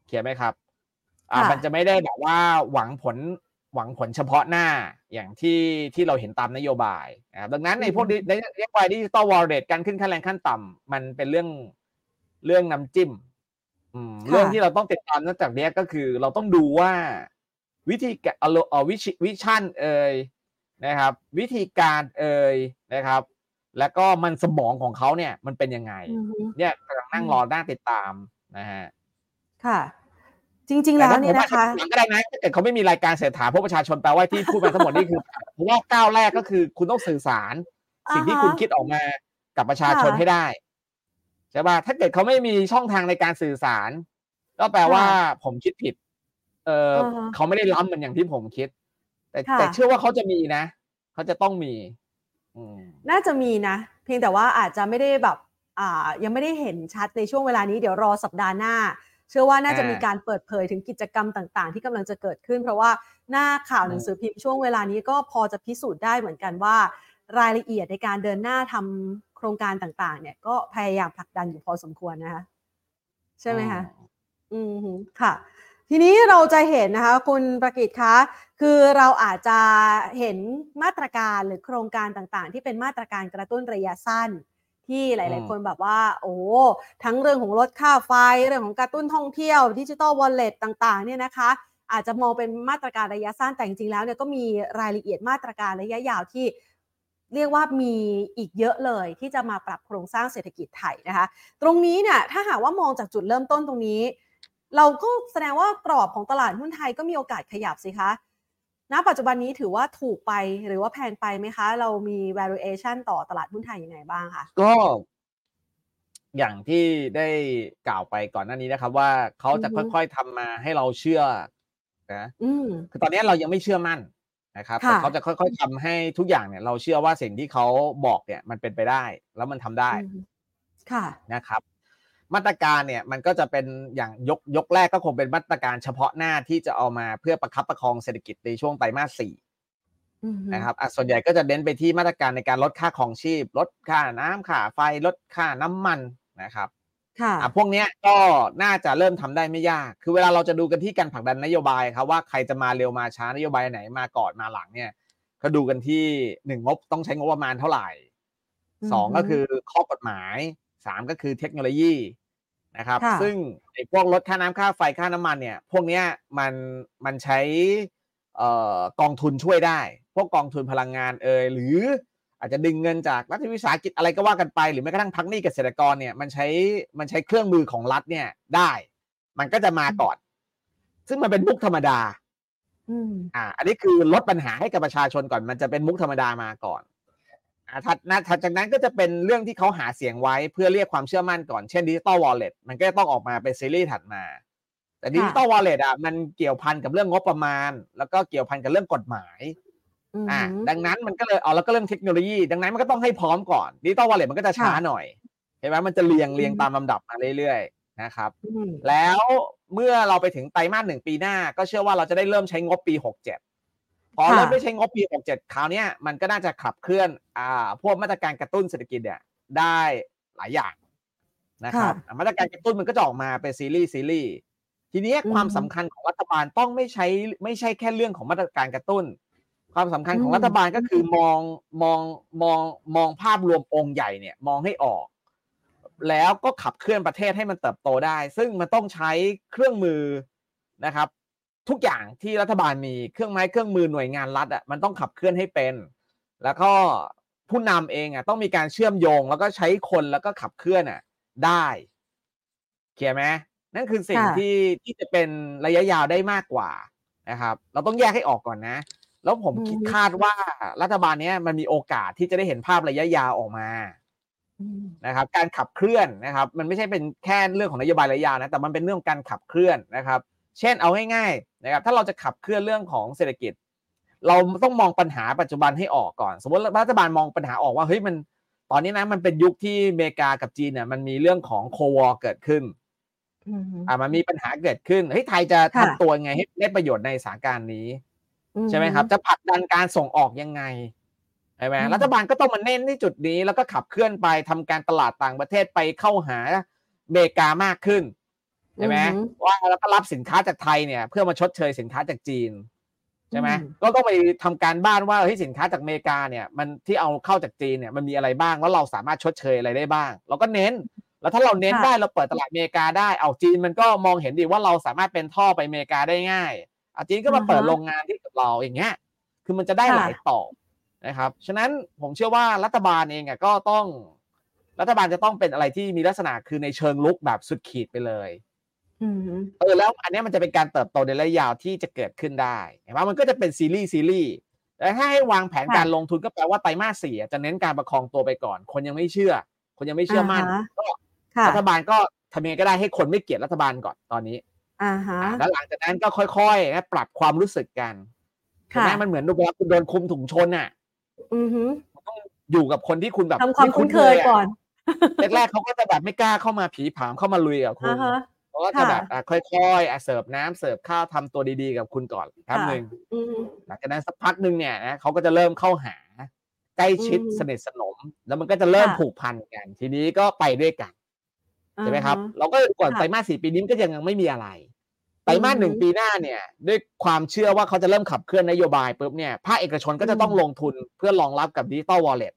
เขียนไหมครับ อ่าค่ะมันจะไม่ได้แบบว่าหวังผล หวังผลเฉพาะหน้าอย่างที่ที่เราเห็นตามนโยบายนะครับดังนั้นในพวกนี้ในนโยบายดิจิตอลวอลเล็ตการขึ้นค่าแรงขั้นต่ำมันเป็นเรื่องเรื่องน้ำจิ้มอืมค่ะเรื่องที่เราต้องติดตามนอกจากเนี้ยก็คือ เราต้องดูว่าวิธีการเอาเอาวิชิวิชั่นเอ่ยนะครับ วิธีการเอ่ยนะครับ แล้วก็มันสมองของเขาเนี่ย มันเป็นยังไงอือฮึเนี่ยกำลังนั่งอืมรอหน้าติดตามนะฮะค่ะ จริง ๆ แล้วเนี่ยนะคะหลังก็ได้นะถ้าเกิดเขาไม่มีรายการเสถาพวกประชาชนแปลว่าที่พูดมาทั้งหมดนี่คือผมว่าก้าวแรกก็คือ คุณต้องสื่อสาร สิ่งที่อ่าฮะคุณคิดออกมากับประชาชนค่ะให้ได้ใช่ป่ะถ้าเกิดเขาไม่มีช่องทางในการสื่อสาร ก็แปลว่าผมคิดผิด เอออาฮะเขาไม่ได้ล้ำเหมือนอย่างที่ผมคิด แต่ค่ะแต่เชื่อว่าเขาจะมีนะเขาจะต้องมีอืมน่าจะมีนะ เพียงแต่ว่าอาจจะไม่ได้แบบ อ่า ยังไม่ได้เห็นชัดในช่วงเวลานี้เดี๋ยวรอสัปดาห์หน้า เชื่อว่าน่าจะอ่ามีมีการเปิดเผยถึงกิจกรรมต่างๆ ที่กำลังจะเกิดขึ้น เพราะว่าหน้าข่าวหนังสือพิมพ์ช่วงเวลานี้ก็พอจะพิสูจน์ได้เหมือนกันว่า รายละเอียดในการเดินหน้าทำโครงการต่างๆ เนี่ยก็พยายามผลักดันอยู่พอสมควรนะคะใช่ไหมคะอืมฮึค่ะ ทีนี้เราจะเห็นนะคะ คุณประกิตคะคือเราอาจจะเห็นมาตรการหรือโครงการต่างๆ ที่เป็นมาตรการกระตุ้นระยะสั้น ที่หลายอืมๆคนแบบว่า โอ้ทั้งเรื่องของลดค่าไฟ เรื่องของกระตุ้นท่องเที่ยวดิจิ t a ลวอลเล็ตต่าง ๆ เนี่ยนะคะ อาจจะมองเป็นมาตรการระยะสั้นแต่จริง ๆ แล้วเนี่ยก็มีรายละเอียดมาตรการระยะยาวที่เรียกว่ามีอีกเยอะเลยที่จะมาปรับโครงสร้างเศรษฐกิจไทยนะคะ ตรงนี้เนี่ยถ้าหากว่ามองจากจุดเริ่มต้นตรงนี้ เราก็แสดงว่ากรอบของตลาดหุ้นไทยก็มีโอกาสขยับสิคะ ณปัจจุบันนี้ถือว่าถูกไปหรือว่าแพงไปไหมคะ เรามี valuation ต่อตลาดหุ้นไทยยังไงบ้างคะก็ อย่างที่ได้กล่าวไปก่อนหน้านี้นะครับ ว่าเขาจะอือฮึค่อยๆทำมาให้เราเชื่อนะอืมคือตอนนี้เรายังไม่เชื่อมั่นนะครับแต่ค่ะเขาจะค่อยๆทำให้ทุกอย่างเนี่ย เราเชื่อว่าสิ่งที่เขาบอกเนี่ย มันเป็นไปได้ แล้วมันทำได้อืมค่ะนะครับ มาตรการเนี่ยมันก็จะเป็นอย่างยกยกแรกก็คงเป็นมาตรการเฉพาะหน้าที่จะเอามาเพื่อประคับประคองเศรษฐกิจในช่วงไตรมาสสี่อืมนะครับอะส่วนใหญ่ก็จะเน้นไปที่มาตรการในการลดค่าของชีพ ลดค่าน้ำค่าไฟลดค่าน้ำมันนะครับค่ะอะพวกเนี้ยก็น่าจะเริ่มทำได้ไม่ยาก คือเวลาเราจะดูกันที่การผลักดันนโยบายครับว่าใครจะมาเร็วมาช้านโยบายไหนมาก่อนมาหลังเนี่ย ก็ดูกันที่หนึ่งงบต้องใช้งบประมาณเท่าไหร่สองอือฮึก็คือข้อกฎหมาย สามก็คือเทคโนโลยีนะครับค่ะซึ่งไอ้พวกลดค่าน้ำค่าไฟค่าน้ำมันเนี่ย พวกเนี้ยมันมันใช้เอ่อกองทุนช่วยได้ พวกกองทุนพลังงานเอยหรืออาจจะดึงเงินจากรัฐวิสาหกิจอะไรก็ว่ากันไป หรือแม้กระทั่งพักหนี้เกษตรกรเนี่ยมันใช้มันใช้เครื่องมือของรัฐเนี่ยได้ มันก็จะมาก่อน ซึ่งมันเป็นมุกธรรมดาอืมอ่า อันนี้คือลดปัญหาให้กับประชาชนก่อน มันจะเป็นมุกธรรมดามาก่อนอ่า ถัดนะถัดจากนั้นก็จะเป็นเรื่องที่เขาหาเสียงไว้เพื่อเรียกความเชื่อมั่นก่อน เช่นดิจิตอลวอลเล็ตมันก็จะต้องออกมาเป็นซีรีส์ถัดมา แต่ digital wallet อะมันเกี่ยวพันกับเรื่องงบประมาณ แล้วก็เกี่ยวพันกับเรื่องกฎหมายอืมอ่าดังนั้นมันก็เลยเอาแล้วก็เรื่องเทคโนโลยี ดังนั้นมันก็ต้องให้พร้อมก่อน digital wallet มันก็จะช้าค่ะหน่อยเห็นไหมมันจะเรียงอืมเรียงตามลำดับมาเรื่อยๆนะครับอืมแล้วเมื่อเราไปถึงไตรมาสหนึ่งปีหน้า ก็เชื่อว่าเราจะได้เริ่มใช้งบปี67 พอค่ะเริ่มได้ใช้งบปี 67 คราวเนี้ยมันก็น่าจะขับเคลื่อนอ่าพวกมาตรการกระตุ้นเศรษฐกิจเนี่ยได้หลายอย่างนะครับอะมาตรการกระตุ้นมันก็จะออกมาเป็นซีรีส์ซีรีส์ทีเนี้ยอืมความสำคัญของรัฐบาลต้องไม่ใช้ไม่ใช่แค่เรื่องของมาตรการกระตุ้น ความสำคัญของอืมรัฐบาลก็คือมองมองมองมองภาพรวมองค์ใหญ่เนี่ยมองให้ออก แล้วก็ขับเคลื่อนประเทศให้มันเติบโตได้ ซึ่งมันต้องใช้เครื่องมือนะครับ ทุกอย่างที่รัฐบาลมีเครื่องไม้เครื่องมือหน่วยงานรัฐอะมันต้องขับเคลื่อนให้เป็น แล้วก็ผู้นำเองอะต้องมีการเชื่อมโยง แล้วก็ใช้คนแล้วก็ขับเคลื่อนอะได้เคลียร์ไหมนั่นคือสิ่งค่ะที่ที่จะเป็นระยะยาวได้มากกว่านะครับ เราต้องแยกให้ออกก่อนนะ แล้วผมคิดอืมคาดว่ารัฐบาลเนี้ยมันมีโอกาสที่จะได้เห็นภาพระยะยาวออกมาอืมนะครับ การขับเคลื่อนนะครับ มันไม่ใช่เป็นแค่เรื่องของนโยบายระยะยาวนะแต่มันเป็นเรื่องของการขับเคลื่อนนะครับ เช่นเอาง่ายๆนะครับถ้าเราจะขับเคลื่อนเรื่องของเศรษฐกิจ เราต้องมองปัญหาปัจจุบันให้ออกก่อน สมมติรัฐบาลมองปัญหาออกว่าเฮ้ยมันตอนนี้นะมันเป็นยุคที่อเมริกากับจีนเนี่ยมันมีเรื่องของโควอเกิดขึ้นอืมอ่ามันมีปัญหาเกิดขึ้นเฮ้ยไทยจะค่ะทำตัวยังไงให้ได้ประโยชน์ในสถานการณ์นี้อืใช่ไหมครับ จะผลักดันการส่งออกยังไงใช่ไหมอืมรัฐบาลก็ต้องมาเน้นที่จุดนี้แล้วก็ขับเคลื่อนไปทำการตลาดต่างประเทศไปเข้าหาอเมริกามากขึ้น ใช่ไหมอืมว่าแล้วก็รับสินค้าจากไทยเนี่ย เพื่อมาชดเชยสินค้าจากจีนใช่ไหมอืมก็ต้องไปทำการบ้านว่าเฮ้ยสินค้าจากอเมริกาเนี่ยมันที่เอาเข้าจากจีนเนี่ยมันมีอะไรบ้างแล้วเราสามารถชดเชยอะไรได้บ้าง เราก็เน้น แล้วถ้าเราเน้นค่ะได้เราเปิดตลาดอเมริกาได้เอาจีนมันก็มองเห็นดีว่าเราสามารถเป็นท่อไปอเมริกาได้ง่ายเอาจีนก็มาเปิดโรงงานที่กับเราอย่างเงี้ยคือมันจะได้หลายต่อนะครับฉะนั้นผมเชื่อว่ารัฐบาลเองอะก็ต้องรัฐบาลจะต้องเป็นอะไรที่มีลักษณะคือในเชิงลุกแบบสุดขีดไปเลยอืม เออแล้วอันเนี้ยมันจะเป็นการเติบโตในระยะยาวที่จะเกิดขึ้นได้เห็นไหมมันก็จะเป็นซีรีส์ซีรีส์แต่ถ้าให้วางแผนค่ะการลงทุนก็แปลว่าไตรมาสสี่อะจะเน้นการประคองตัวไปก่อน คนยังไม่เชื่อ คนยังไม่เชื่อมั่นอ่าฮะก็ค่ะรัฐบาลก็ทำยังไงก็ได้ให้คนไม่เกลียดรัฐบาลก่อนตอนนี้อ่าฮะอ่าแล้วหลังจากนั้นก็ค่อยๆนะปรับความรู้สึกกันเห็นค่ะไหมมันเหมือนเวลาคุณโดนคุมถุงชนอะ อือฮึอยู่กับคนที่คุณแบบทำความคุ้นเคยอะก่อนแรกๆเขาก็จะแบบไม่กล้าเข้ามาผลีผลามเข้ามาลุยกับคุอ่าฮะ เขาก็จะค่ะแบบอะค่อยๆอะเสิร์ฟน้ำเสิร์ฟข้าวทำตัวดีๆ กับคุณก่อนแป๊บค่ะหนึ่งอืมหลังจากนั้นสักพักหนึ่งเนี่ยนะเขาก็จะเริ่มเข้าหาใกล้ชิดอืมสนิทสนม แล้วมันก็จะเริ่มค่ะผูกพันกัน ทีนี้ก็ไปด้วยกันใช่ไหมครับ เราก็ก่อนค่ะไตรมาสสี่ปีนี้มันก็ยังไม่มีอะไรไตรมาสหนึ่งอือฮึปีหน้าเนี่ย ด้วยความเชื่อว่าเขาจะเริ่มขับเคลื่อนนโยบายปุ๊บเนี่ยภาคเอกชนก็จะต้องอืมลงทุนเพื่อรองรับกับ digital wallet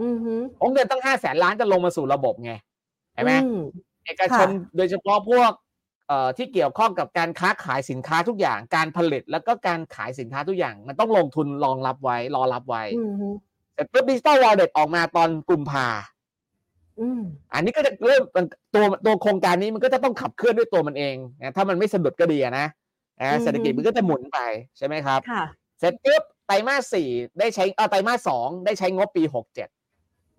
อือฮึโอ้เงินตั้งห้าแสนล้านจะลงมาสู่ระบบไงใช่ไหมอืม เอกชนโดยเฉพาะพวกเอ่อที่เกี่ยวข้องกับการค้าขายสินค้าทุกอย่าง การผลิตแล้วก็การขายสินค้าทุกอย่าง มันต้องลงทุนรองรับไว้ รอรับไว้อืมฮึเสร็จปุ๊บดิจิตอลวอลเล็ตออกมาตอนกุมภาอืมอันนี้ก็จะเริ่มตัวตัวโครงการนี้มันก็จะต้องขับเคลื่อนด้วยตัวมันเองนะถ้ามันไม่สะดุดก็ดีอะนะอ่าเศรษฐกิจมันก็จะหมุนไปใช่ไหมครับค่ะเสร็จปุ๊บไตรมาสสี่ได้ใช้เออไตรมาสสองได้ใช้งบปีหกเจ็ด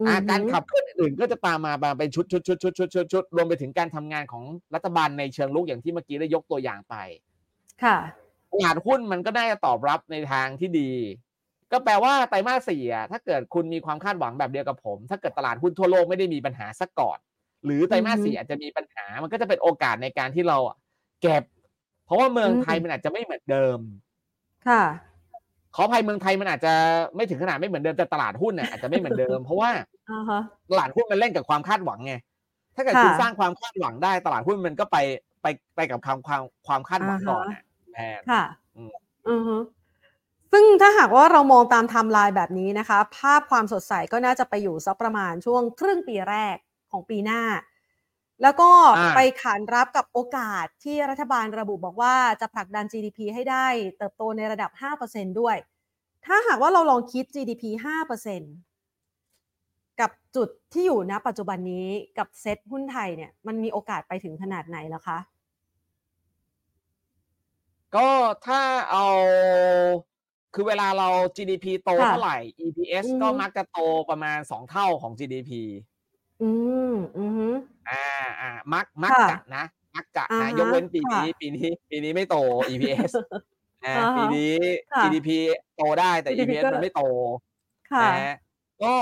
อืออ่าฮึการขับเคลื่อนอื่นๆก็จะตามมามาเป็นชุดชุดชุดชุดชุดชุดชุดรวมไปถึงการทำงานของรัฐบาลในเชิงลุกอย่างที่เมื่อกี้ได้ยกตัวอย่างไป ค่ะตลาดหุ้นมันก็ได้ตอบรับในทางที่ดี ก็แปลว่าไตรมาสสี่อะถ้าเกิดคุณมีความคาดหวังแบบเดียวกับผม ถ้าเกิดตลาดหุ้นทั่วโลกไม่ได้มีปัญหาสักก่อน หรือไตรมาสสี่อาจจะมีปัญหา มันก็จะเป็นโอกาสในการที่เราอะเก็บ เพราะว่าเมืองไทยมันอาจจะไม่เหมือนเดิม ค่ะ ขออภัยเมืองไทยมันอาจจะไม่ถึงขนาดไม่เหมือนเดิมแต่ตลาดหุ้นเนี่ยอาจจะไม่เหมือนเดิม เพราะว่าอ่าฮะตลาดหุ้นมันเล่นกับความคาดหวังไงถ้าเกิดค่ะคุณสร้างความคาดหวังได้ตลาดหุ้นมันก็ไปไปไปกับความความความคาดหวังอ่าฮะก่อนอะแทนค่ะอืมอือฮึซึ่งถ้าหากว่าเรามองตามไทม์ไลน์แบบนี้นะคะ ภาพความสดใสก็น่าจะไปอยู่สักประมาณช่วงครึ่งปีแรกของปีหน้า แล้วก็อ่าไปขานรับกับโอกาสที่รัฐบาลระบุบอกว่าจะผลักดัน GDP ให้ได้เติบโตในระดับ 5%ด้วย ถ้าหากว่าเราลองคิด GDP 5%กับจุดที่อยู่ณปัจจุบันนี้กับเซ็ตหุ้นไทยเนี่ยมันมีโอกาสไปถึงขนาดไหนแล้วคะ ก็ถ้าเอาคือเวลาเรา GDP โตค่ะเท่าไหร่ EPS อือฮึก็มักจะโตประมาณสองเท่าของ GDP อืม อือฮึอ่าอ่ามักมักค่ะ จะนะ มักจะอ่านะฮะยกเว้นปีค่ะ นี้ ปีนี้ ปีนี้ไม่โต EPS อ่าอ่าฮะปีนี้ ค่ะ GDP โตได้แต่ GDP EPS ก็มันไม่โตค่ะ นะฮะก็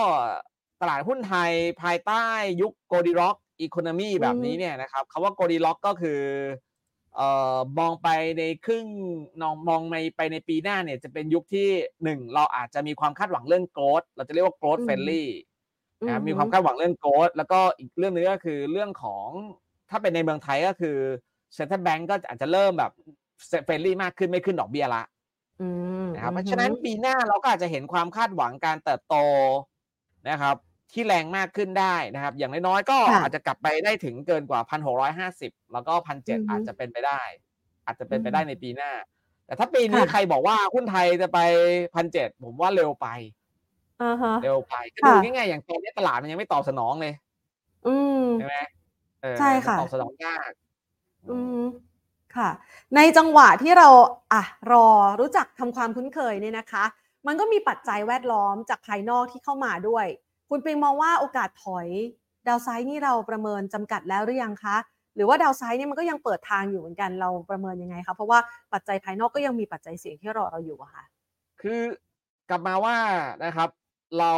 ตลาดหุ้นไทยภายใต้ยุคโกดีล็อกอีโคโนมีแบบนี้เนี่ยนะครับคำว่าโกดีล็อกก็คือเอ่อมองไปในครึ่งลองมองไปไปในปีหน้าเนี่ยจะเป็นยุคที่หนึ่งเราอาจจะมีความคาดหวังเรื่อง growth เราจะเรียกว่า growth อืม friendly นะครับอือฮึมีความคาดหวังเรื่อง growth แล้วก็อีกเรื่องนึงก็คือเรื่องของถ้าเป็นในเมืองไทยก็คือ central bank ก็อาจจะเริ่มแบบ friendly มากขึ้นไม่ขึ้นดอกเบี้ยละอืมนะครับเพอือราะฮึฉะนั้นปีหน้าเราก็อาจจะเห็นความคาดหวังการเติบโตนะครับ ที่แรงมากขึ้นได้นะครับ อย่างน้อยๆก็ค่ะอาจจะกลับไปได้ถึงเกินกว่าพันหกร้อยห้าสิบแล้วก็พันเจ็ดอือฮึอาจจะเป็นไปได้ อาจจะเป็นไปอืมได้ในปีหน้า แต่ถ้าปีนี้ค่ะใครบอกว่าหุ้นไทยจะไปพันเจ็ดผมว่าเร็วไป อ่าฮะ เร็วไปก็ค่ะดูง่ายๆอย่างตอนนี้ตลาดมันยังไม่ตอบสนองเลยอืม ใช่ไหมเออใช่มันค่ะ ตอบสนองยากอืมค่ะ ในจังหวะที่เราอะรอรู้จักทำความคุ้นเคยเนี่ยนะคะ มันก็มีปัจจัยแวดล้อมจากภายนอกที่เข้ามาด้วย คุณปิงมองว่าโอกาสถอย ดาวไซด์นี่เราประเมินจำกัดแล้วหรือยังคะ หรือว่าดาวไซด์เนี่ยมันก็ยังเปิดทางอยู่เหมือนกันเราประเมินยังไงคะเพราะว่าปัจจัยภายนอกก็ยังมีปัจจัยเสี่ยงที่รอเราอยู่อะค่ะ คือกลับมาว่านะครับ เรา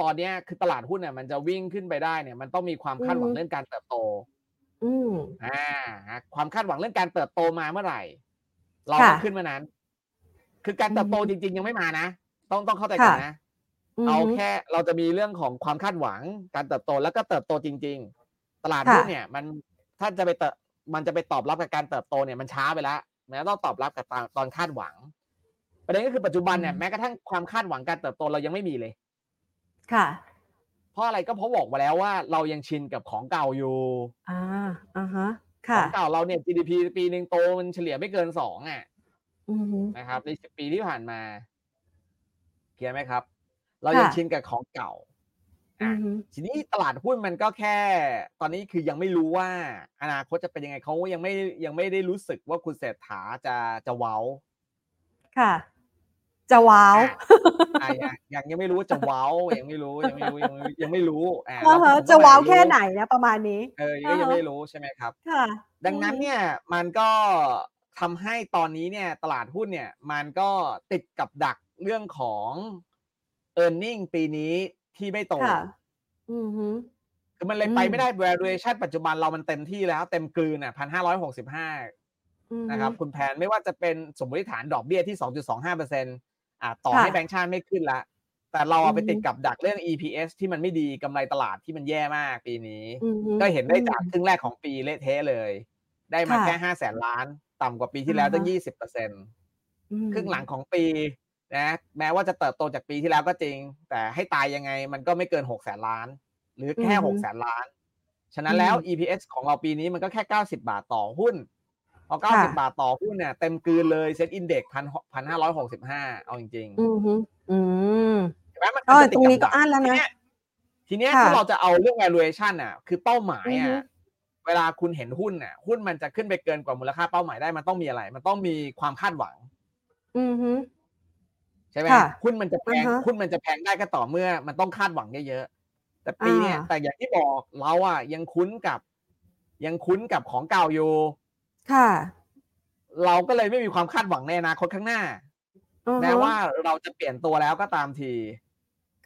ตอนเนี้ยคือตลาดหุ้นเนี่ยมันจะวิ่งขึ้นไปได้เนี่ย มันต้องมีความคาดหวังอืมเรื่องการเติบโต อืมอ่าฮะความคาดหวังเรื่องการเติบโตมาเมื่อไหร่ เราค่ะก็ขึ้นเมื่อนั้น คือการเติบโตอือฮึจริง ๆ ยังไม่มานะต้องต้องเข้าใจกันค่ะนะมเอาแค่เราจะมีเรื่องของความคาดหวัง การเติบโตแล้วก็เติบโตจริง ๆ ตลาดหุ้นค่ะเนี่ย มันถ้าจะไปเติบมันจะไปตอบรับกับการเติบโตเนี่ยมันช้าไปแล้วมันต้องตอบรับกับตอนตอนคาดหวังประเด็นก็คือปัจจุบันเนี่ยอืมแม้กระทั่งความคาดหวังการเติบโตเรายังไม่มีเลย ค่ะ เพราะอะไรก็เพราะบอกมาแล้วว่าเรายังชินกับของเก่าอยู่ อ่า อ่าฮะ ขค่ะ องเก่าเราเนี่ย GDP ปีหนึ่งโตมันเฉลี่ยไม่เกินสองอะ อือฮึนะครับในสิบปีที่ผ่านมาเคลียร์ไหมครับ เรายังค่ะชินกับของเก่า อือะอฮึทีนี้ตลาดหุ้นมันก็แค่ ตอนนี้คือยังไม่รู้ว่า อนาคตจะเป็นยังไงเขายังไม่ยังไม่ได้รู้สึกว่าคุณเศรษฐาจะจะเว้า ค่ะ จะว้าวอะยังยังยังไม่รู้ว่าจะเว้ายังไม่รู้ยังไม่รู้ยังไม่ยังไม่รู้อ่าอ่าแล้วฮะผมก็จะว้าวม่รู้แค่ไหนนะประมาณนี้ เออก็ยังอ่าฮะไม่รู้ใช่ไหมครับค่ะดังนั้นอือฮึเนี่ยมันก็ทำให้ตอนนี้เนี่ยตลาดหุ้นเนี่ยมันก็ติดกับดักเรื่องของ e a r n i n g ปีนี้ที่ไม่โตค่ะอือฮึคือมันเลยอืมไปไม่ได้ valuation ปัจจุบันเรามันเต็มที่แล้วเต็มกลืนอะพันห้าร้อยหกสิบห้าอือฮึนะครับคุณแพนไม่ว่าจะเป็นสมมติฐานดอกเบี้ยที่สองจุดสองห้าเปอร์เซ็นต์ อ่าต่อค่ะให้แบงก์ชาติไม่ขึ้นละ แต่เราเอาไปอือฮึติดกับดักเรื่อง EPS ที่มันไม่ดีกำไรตลาดที่มันแย่มากปีนี้อือฮึก็เห็นได้จากอืมครึ่งแรกของปีเละเทะเลย ได้มาค่ะแค่ห้าแสนล้าน ต่ำกว่าปีที่แล้วตั้งอ่าฮะยี่สิบเปอร์เซ็นต์อืมครึ่งหลังของปีนะแม้ว่าจะเติบโตจากปีที่แล้วก็จริง แต่ให้ตายยังไงมันก็ไม่เกินหกแสนล้าน หรือแค่อือฮึหกแสนล้าน ฉะนั้นแล้วอืม EPS ของเราปีนี้มันก็แค่เก้าสิบาทต่อหุ้น พอเก้าค่ะสิบาทต่อหุ้นเนี่ยเต็มกลืนเลย SET Index พันพันห้าร้อยหกสิบห้าเอาจริงอือฮึอืมๆเห็นไหมมันเออจะติดตรงนี้บดัก็อั้นแล้วนะ ทีเยทีเนี้ยค่ะถ้าเราจะเอาเรื่อง valuation อะ คือเป้าหมายอือฮึอะเวลาคุณเห็นหุ้นน่ะ หุ้นมันจะขึ้นไปเกินกว่ามูลค่าเป้าหมายได้มันต้องมีอะไร มันต้องมีความคาดหวัง อือฮึใช่ไหมค่ะหุ้นมันจะแพงอ่าฮะหุ้นมันจะแพงได้ก็ต่อเมื่อ มันต้องคาดหวังเยอะแต่ปีเนี่ยอ่าแต่อย่างที่บอกเราอะยังคุ้นกับ ยังคุ้นกับของเก่าอยู่ ค่ะ เราก็เลยไม่มีความคาดหวังในอนาคตข้างหน้า อือฮึแม้ว่าเราจะเปลี่ยนตัวแล้วก็ตามที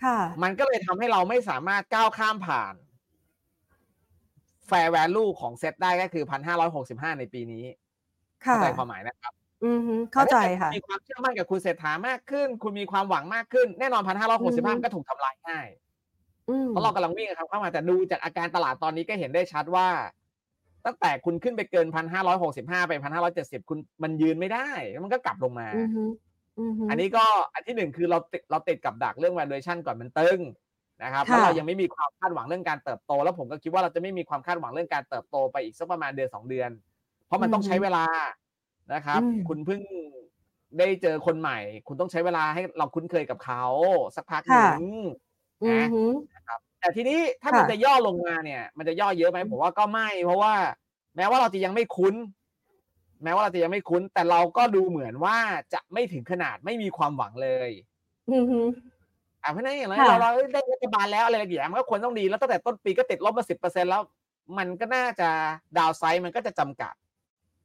ค่ะ มันก็เลยทำให้เราไม่สามารถก้าวข้ามผ่าน fair value ของเซ็ตได้ก็คือพันห้าร้อยหกสิบห้าในปีนี้ค่ะเข้าใจความหมายนะครับ อือฮึเข้าใจแต่ถ้ค่ะเกิดณมีความเชื่อมั่นกับคุณเศรษฐามากขึ้น คุณมีความหวังมากขึ้น แน่นอนพันห้าร้อยหกสิบห้าก็ถูกทำลายง่าย อืมเพราะเรากำลังวิ่งครับเข้ามาแต่ดูจากอาการตลาดตอนนี้ก็เห็นได้ชัดว่า ตั้งแต่คุณขึ้นไปเกินพันห้าร้อยหกสิบห้าไปพันห้าร้อยเจ็ดสิบคุณมันยืนไม่ได้แล้วมันก็กลับลงมาอือฮึอือฮึอันนี้ก็อันที่หนึ่งคือเราติดเราติดกับดักเรื่อง valuation ก่อนมันตึงนะครับค่ะแล้วเรายังไม่มีความคาดหวังเรื่องการเติบโต แล้วผมก็คิดว่าเราจะไม่มีความคาดหวังเรื่องการเติบโตไปอีกสักประมาณเดือนสองเดือน เพราะมันต้องใช้เวลานะครับอืมคุณเพิ่งได้เจอคนใหม่ คุณต้องใช้เวลาให้เราคุ้นเคยกับเขาสักพักหนึ่งอือฮึนะครับ แต่ทีนี้ถ้าค่ะมันจะย่อลงมาเนี่ย มันจะย่อเยอะไหมผมว่าก็ไม่ เพราะว่า แม้ว่าเราจะยังไม่คุ้น แม้ว่าเราจะยังไม่คุ้น แต่เราก็ดูเหมือนว่าจะไม่ถึงขนาดไม่มีความหวังเลยอือฮึอ่าเพราะฉะนั้นอย่างไรค่ะเราเราเอ้ยได้รัฐบาลแล้วอะไรอย่างเงี้ยมันก็ควรต้องดีแล้วตั้งแต่ต้นปีก็ติดลบมาสิบเปอร์เซ็นแล้ว มันก็น่าจะดาวไซด์มันก็จะจำกัด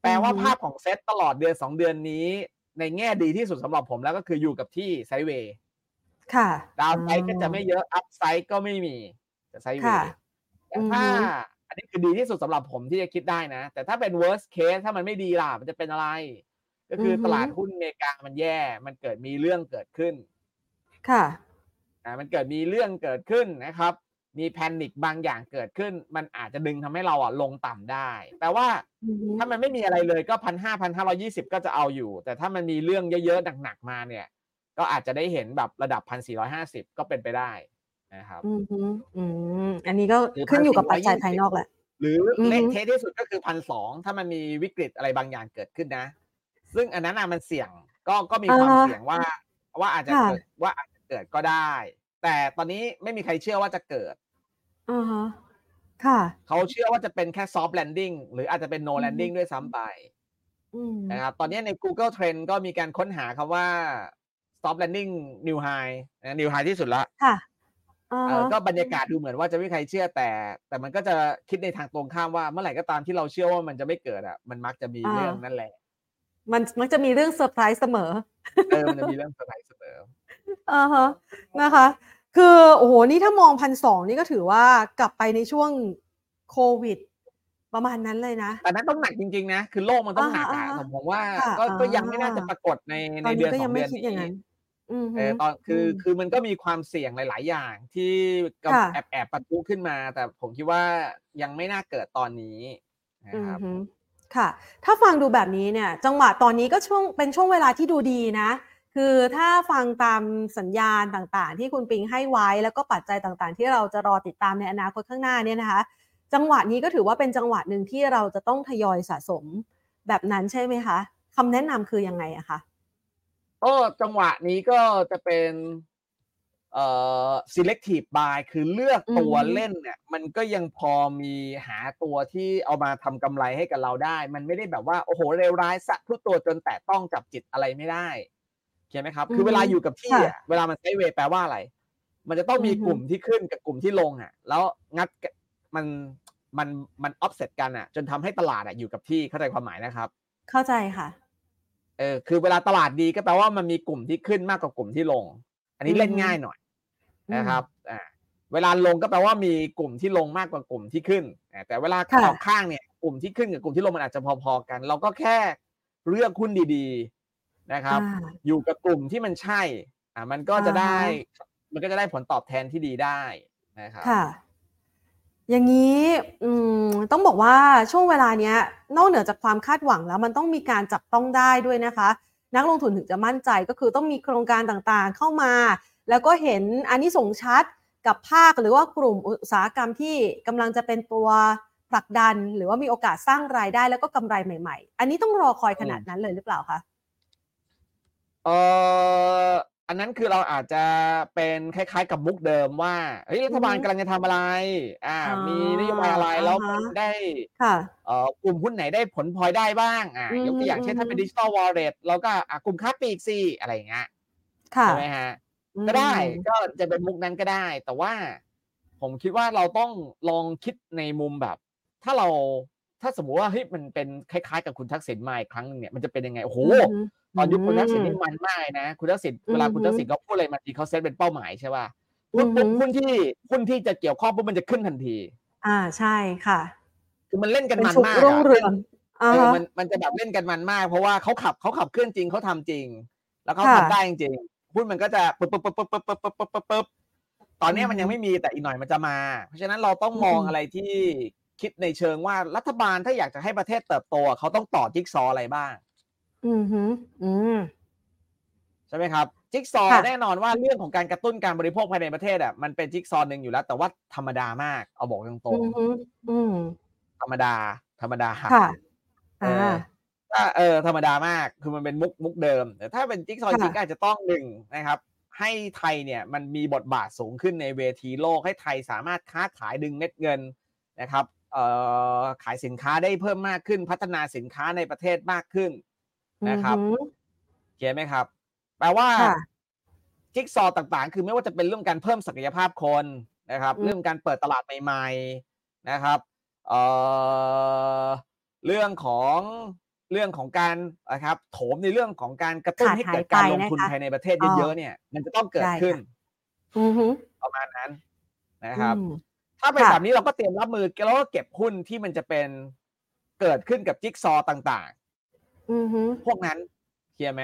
แปลว่าภาพของเซตตลอดเดือนสองเดือนนี้ ในแง่ดีที่สุดสำหรับผมแล้วก็คืออยู่กับที่ไซด์เวย์ ค่ะ ดาวไซด์ก็จะไม่เยอะ อัพไซด์ก็ไม่มีจะไซด์เวค่ะย์แต่ถ้าอือฮึอันนี้คือดีที่สุดสำหรับผมที่จะคิดได้นะ แต่ถ้าเป็น worst case ถ้ามันไม่ดีล่ะ มันจะเป็นอะไร ก็คือออฮึตลาดหุ้นอเมริกามันแย่ มันเกิดมีเรื่องเกิดขึ้น ค่ะอ่ามันเกิดมีเรื่องเกิดขึ้นนะครับ มีแพนิคบางอย่างเกิดขึ้น มันอาจจะดึงทำให้เราอะลงต่ำได้ แต่ว่าอือฮึถ้ามันไม่มีอะไรเลยก็พันห้าพันห้าร้อยี่สิบก็จะเอาอยู่ แต่ถ้ามันมีเรื่องเยอะๆหนักๆมาเนี่ย ก็อาจจะได้เห็นแบบระดับพันสี่ร้อยห้าสิบก็เป็นไปได้นะครับอือฮึอืมอันนี้ก็หรือขึ้นอยู่กับปัจจัย1,420ภายนอกแหละ หรืออือฮึเละเทะที่สุดก็คือพันสองถ้ามันมีวิกฤตอะไรบางอย่างเกิดขึ้นนะ ซึ่งอันนั้นอะมันเสี่ยงก็ก็มีความอ่าฮะเสี่ยงว่าว่าอาจจะค่ะเกิดว่าอาจจะเกิดก็ได้ แต่ตอนนี้ไม่มีใครเชื่อว่าจะเกิดอ่าฮะค่ะ เขาเชื่อว่าจะเป็นแค่ soft landing หรืออาจจะเป็น no อือฮึ landing ด้วยซ้ำไปอืมนะครับตอนนี้ใน Google Trend ก็มีการค้นหาคำว่า soft landing new high นะ new high ที่สุดละค่ะอ่าเอฮะอก็บรรยากาศดูเหมือนว่าจะไม่มีใครเชื่อแต่ แต่มันก็จะคิดในทางตรงข้ามว่าเมื่อไหร่ก็ตามที่เราเชื่อว่ามันจะไม่เกิดอะ มันมักจะมีเรื่องนั่นแหละ มันมักจะมีเรื่องเซอร์ไพรส์เสมอเออมันจะมีเรื่องเซอร์ไพรส์เสมออ่าฮะนะคะ คือโอ้โหนี่ถ้ามองพันสองนี่ก็ถือว่ากลับไปในช่วงโควิด ประมาณนั้นเลยนะแต่นั้นต้องหนักจริงๆนะ คือโลกมันต้องหนักอ่าอะอ่าแต่ผมว่าค่ะก็ก็อ่ายัยังไม่น่าจะปรากฏในตในอนเดืนี้อนก็สอยังงไม่เดือนคิดอย่างนี้ นั้นอือฮึเออตอนคืออมคือมันก็มีความเสี่ยงหลาย ๆ อย่างที่กำค่ะแอบแอบปะทุขึ้นมา แต่ผมคิดว่ายังไม่น่าเกิดตอนนี้นะอืคอรับฮึค่ะ ถ้าฟังดูแบบนี้เนี่ย จังหวะตอนนี้ก็ช่วงเป็นช่วงเวลาที่ดูดีนะ คือถ้าฟังตามสัญญาณต่างๆ ที่คุณปิงให้ไว้แล้วก็ปัจจัยต่างๆ ที่เราจะรอติดตามในอนาคตข้างหน้าเนี่ยนะคะ จังหวะนี้ก็ถือว่าเป็นจังหวะหนึ่งที่เราจะต้องทยอยสะสมแบบนั้นใช่ไหมคะคำแนะนำคือยังไงอะคะ ก็จังหวะนี้ก็จะเป็นเอ่อ selective buy คือเลือกตัวอือฮึเล่นเนี่ย มันก็ยังพอมีหาตัวที่เอามาทำกำไรให้กับเราได้ มันไม่ได้แบบว่า โอ้โหเร็วร้ายสะทุกตัวจนแต่ต้องจับจิตอะไรไม่ได้เข้าไหมครับ คือเวลาอยู่กับที่อะเวลามันไซด์เวย์แปลว่าอะไร มันจะต้องมีกลุ่มที่ขึ้นกับกลุ่มที่ลงอะ แล้วงัดกมันมันมันออฟเซตกันอะ จนทำให้ตลาดอะอยู่กับที่เข้าใจความหมายนะครับ เข้าใจค่ะ เออคือเวลาตลาดดีก็แปลว่ามันมีกลุ่มที่ขึ้นมากกว่ากลุ่มที่ลง อันนี้เล่นอือฮึง่ายหน่อยนะครับอ่าเวลาลงก็แปลว่ามีกลุ่มที่ลงมากกว่ากลุ่มที่ขึ้นอ่าแต่เวลาค่ะออกข้างเนี่ยกลุ่มที่ขึ้นกับกลุ่มที่ลงมันอาจจะพอๆกัน เราก็แค่เลือกหุ้นดีๆนะครับอ่าอยู่กับกลุ่มที่มันใช่อ่ามันก็จะอ่าฮะได้ มันก็จะได้ผลตอบแทนที่ดีได้นะครับค่ะ อย่างนี้ต้องบอกว่าช่วงเวลาเนี้ย นอกเหนือจากความคาดหวังแล้ว มันต้องมีการจับต้องได้ด้วยนะคะ นักลงทุนถึงจะมั่นใจก็คือต้องมีโครงการต่างๆเข้ามา แล้วก็เห็นอันนี้ส่งชัดกับภาคหรือว่ากลุ่มอุตสาหกรรมที่กำลังจะเป็นตัวผลักดัน หรือว่ามีโอกาสสร้างรายได้แล้วก็กำไรใหม่ ๆ อันนี้ต้องรอคอยขนาดนั้นเลยหรือเปล่าคะเออ อันนั้นคือเราอาจจะเป็นคล้ายๆ กับมุกเดิมว่าเฮ้ยรัฐบาลอือฮึกำลังจะทำอะไร อ่าอ๋อมีนโยบายอะไรแล้วมันอ่าฮะได้ค่ะเอ่อกลุ่มหุ้นไหนได้ผลพลอยได้บ้างอ่าอืมยกตัวอย่างเช่นอืมถ้าเป็นดิจิ t a ลวอลเล็ตเราก็อะกลุ่มค้าปลีกสิอะไรอย่างเงี้ยค่ะใช่ไหมฮะอืมก็ได้ก็จะเป็นมุกนั้นก็ได้ แต่ว่าผมคิดว่าเราต้องลองคิดในมุมแบบ ถ้าเราถ้าสมมุติว่าเฮ้ยมันเป็นคล้ายๆ กับคุณทักษิณมาอีกครั้งหนึงเนี่ยมันจะเป็นยังไงโอ้โหอืม ตอนยุคคุณทักษิณนี่มันมากเลยนะ คุณทักษิณเวลาอือฮึคุณทักษิณเขาพูดอะไรมาทีเขาเซตเป็นเป้าหมายใช่ป่ะหุ้นปุ๊บอือฮึหุ้นที่หุ้นที่จะเกี่ยวข้องปุ๊บมันจะขึ้นทันที อ่าใช่ค่ะ คือมันเล่นกันเป็นมันชุกมากรุ่งอะเรืองเออ่าอฮะมันมันจะแบบเล่นกันมันมาก เพราะว่าเขาขับเขาขับเคลื่อนจริงเขาทำจริง แล้วเขาค่ะทำได้จริงๆหุ้นมันก็จะปึ๊บปึ๊บปึ๊บปึ๊บปึ๊บปึ๊บปึ๊บปึ๊บปึ๊บตอนเนี้ยมันอือฮึยังไม่มีแต่อีกหน่อยมันจะมา เพราะฉะนั้นเราต้องมองอืมอะไรที่คิดในเชิงว่ารัฐบาลถ้าอยากจะให้ประเทศเติบโตเขาต้องต่อจิ๊กซอว์อะไรบ้าง อืมฮึอืม ใช่ไหมครับจิ๊กซอว์ค่ะ แน่นอนว่าเรื่องของการกระตุ้นการบริโภคภายในประเทศอะมันเป็นจิ๊กซอว์หนึ่งอยู่แล้ว แต่ว่าธรรมดามากเอาบอกตรงอืมฮึอืม ๆธรรมดา ธรรมดา ค่ะ เออ่า อถ้าเออธรรมดามากคือมันเป็นมุกมุกเดิม แต่ถ้าเป็นจิ๊กซอว์ค่ะจริงๆก็อาจจะต้องหนึ่งนะครับ ให้ไทยเนี่ยมันมีบทบาทสูงขึ้นในเวทีโลกให้ไทยสามารถค้าขายดึงเม็ดเงินนะครับเอ่อขายสินค้าได้เพิ่มมากขึ้น พัฒนาสินค้าในประเทศมากขึ้น นะครับอืมฮึเขียนไหมครับ แปลว่าค่ะจิ๊กซอว์ต่างๆ คือไม่ว่าจะเป็นเรื่องการเพิ่มศักยภาพคนนะครับอืมเรื่องการเปิดตลาดใหม่ๆนะครับเอ่อเรื่องของเรื่องของการนะครับโถมในเรื่องของการกระตุ้นขาดให้เกิดหายไปการลงทุนนะคะภายในประเทศอ๋อเยอะๆเนี่ย มันจะต้องเกิดได้ค่ะขึ้นอืมฮึประมาณนั้นนะครับอืมถ้าเป็นค่ะแบบนี้เราก็เตรียมรับมือแล้วก็เก็บหุ้นที่มันจะเป็นเกิดขึ้นกับจิ๊กซอว์ต่าง ๆอืมฮึพวกนั้นเคลียร์ไหม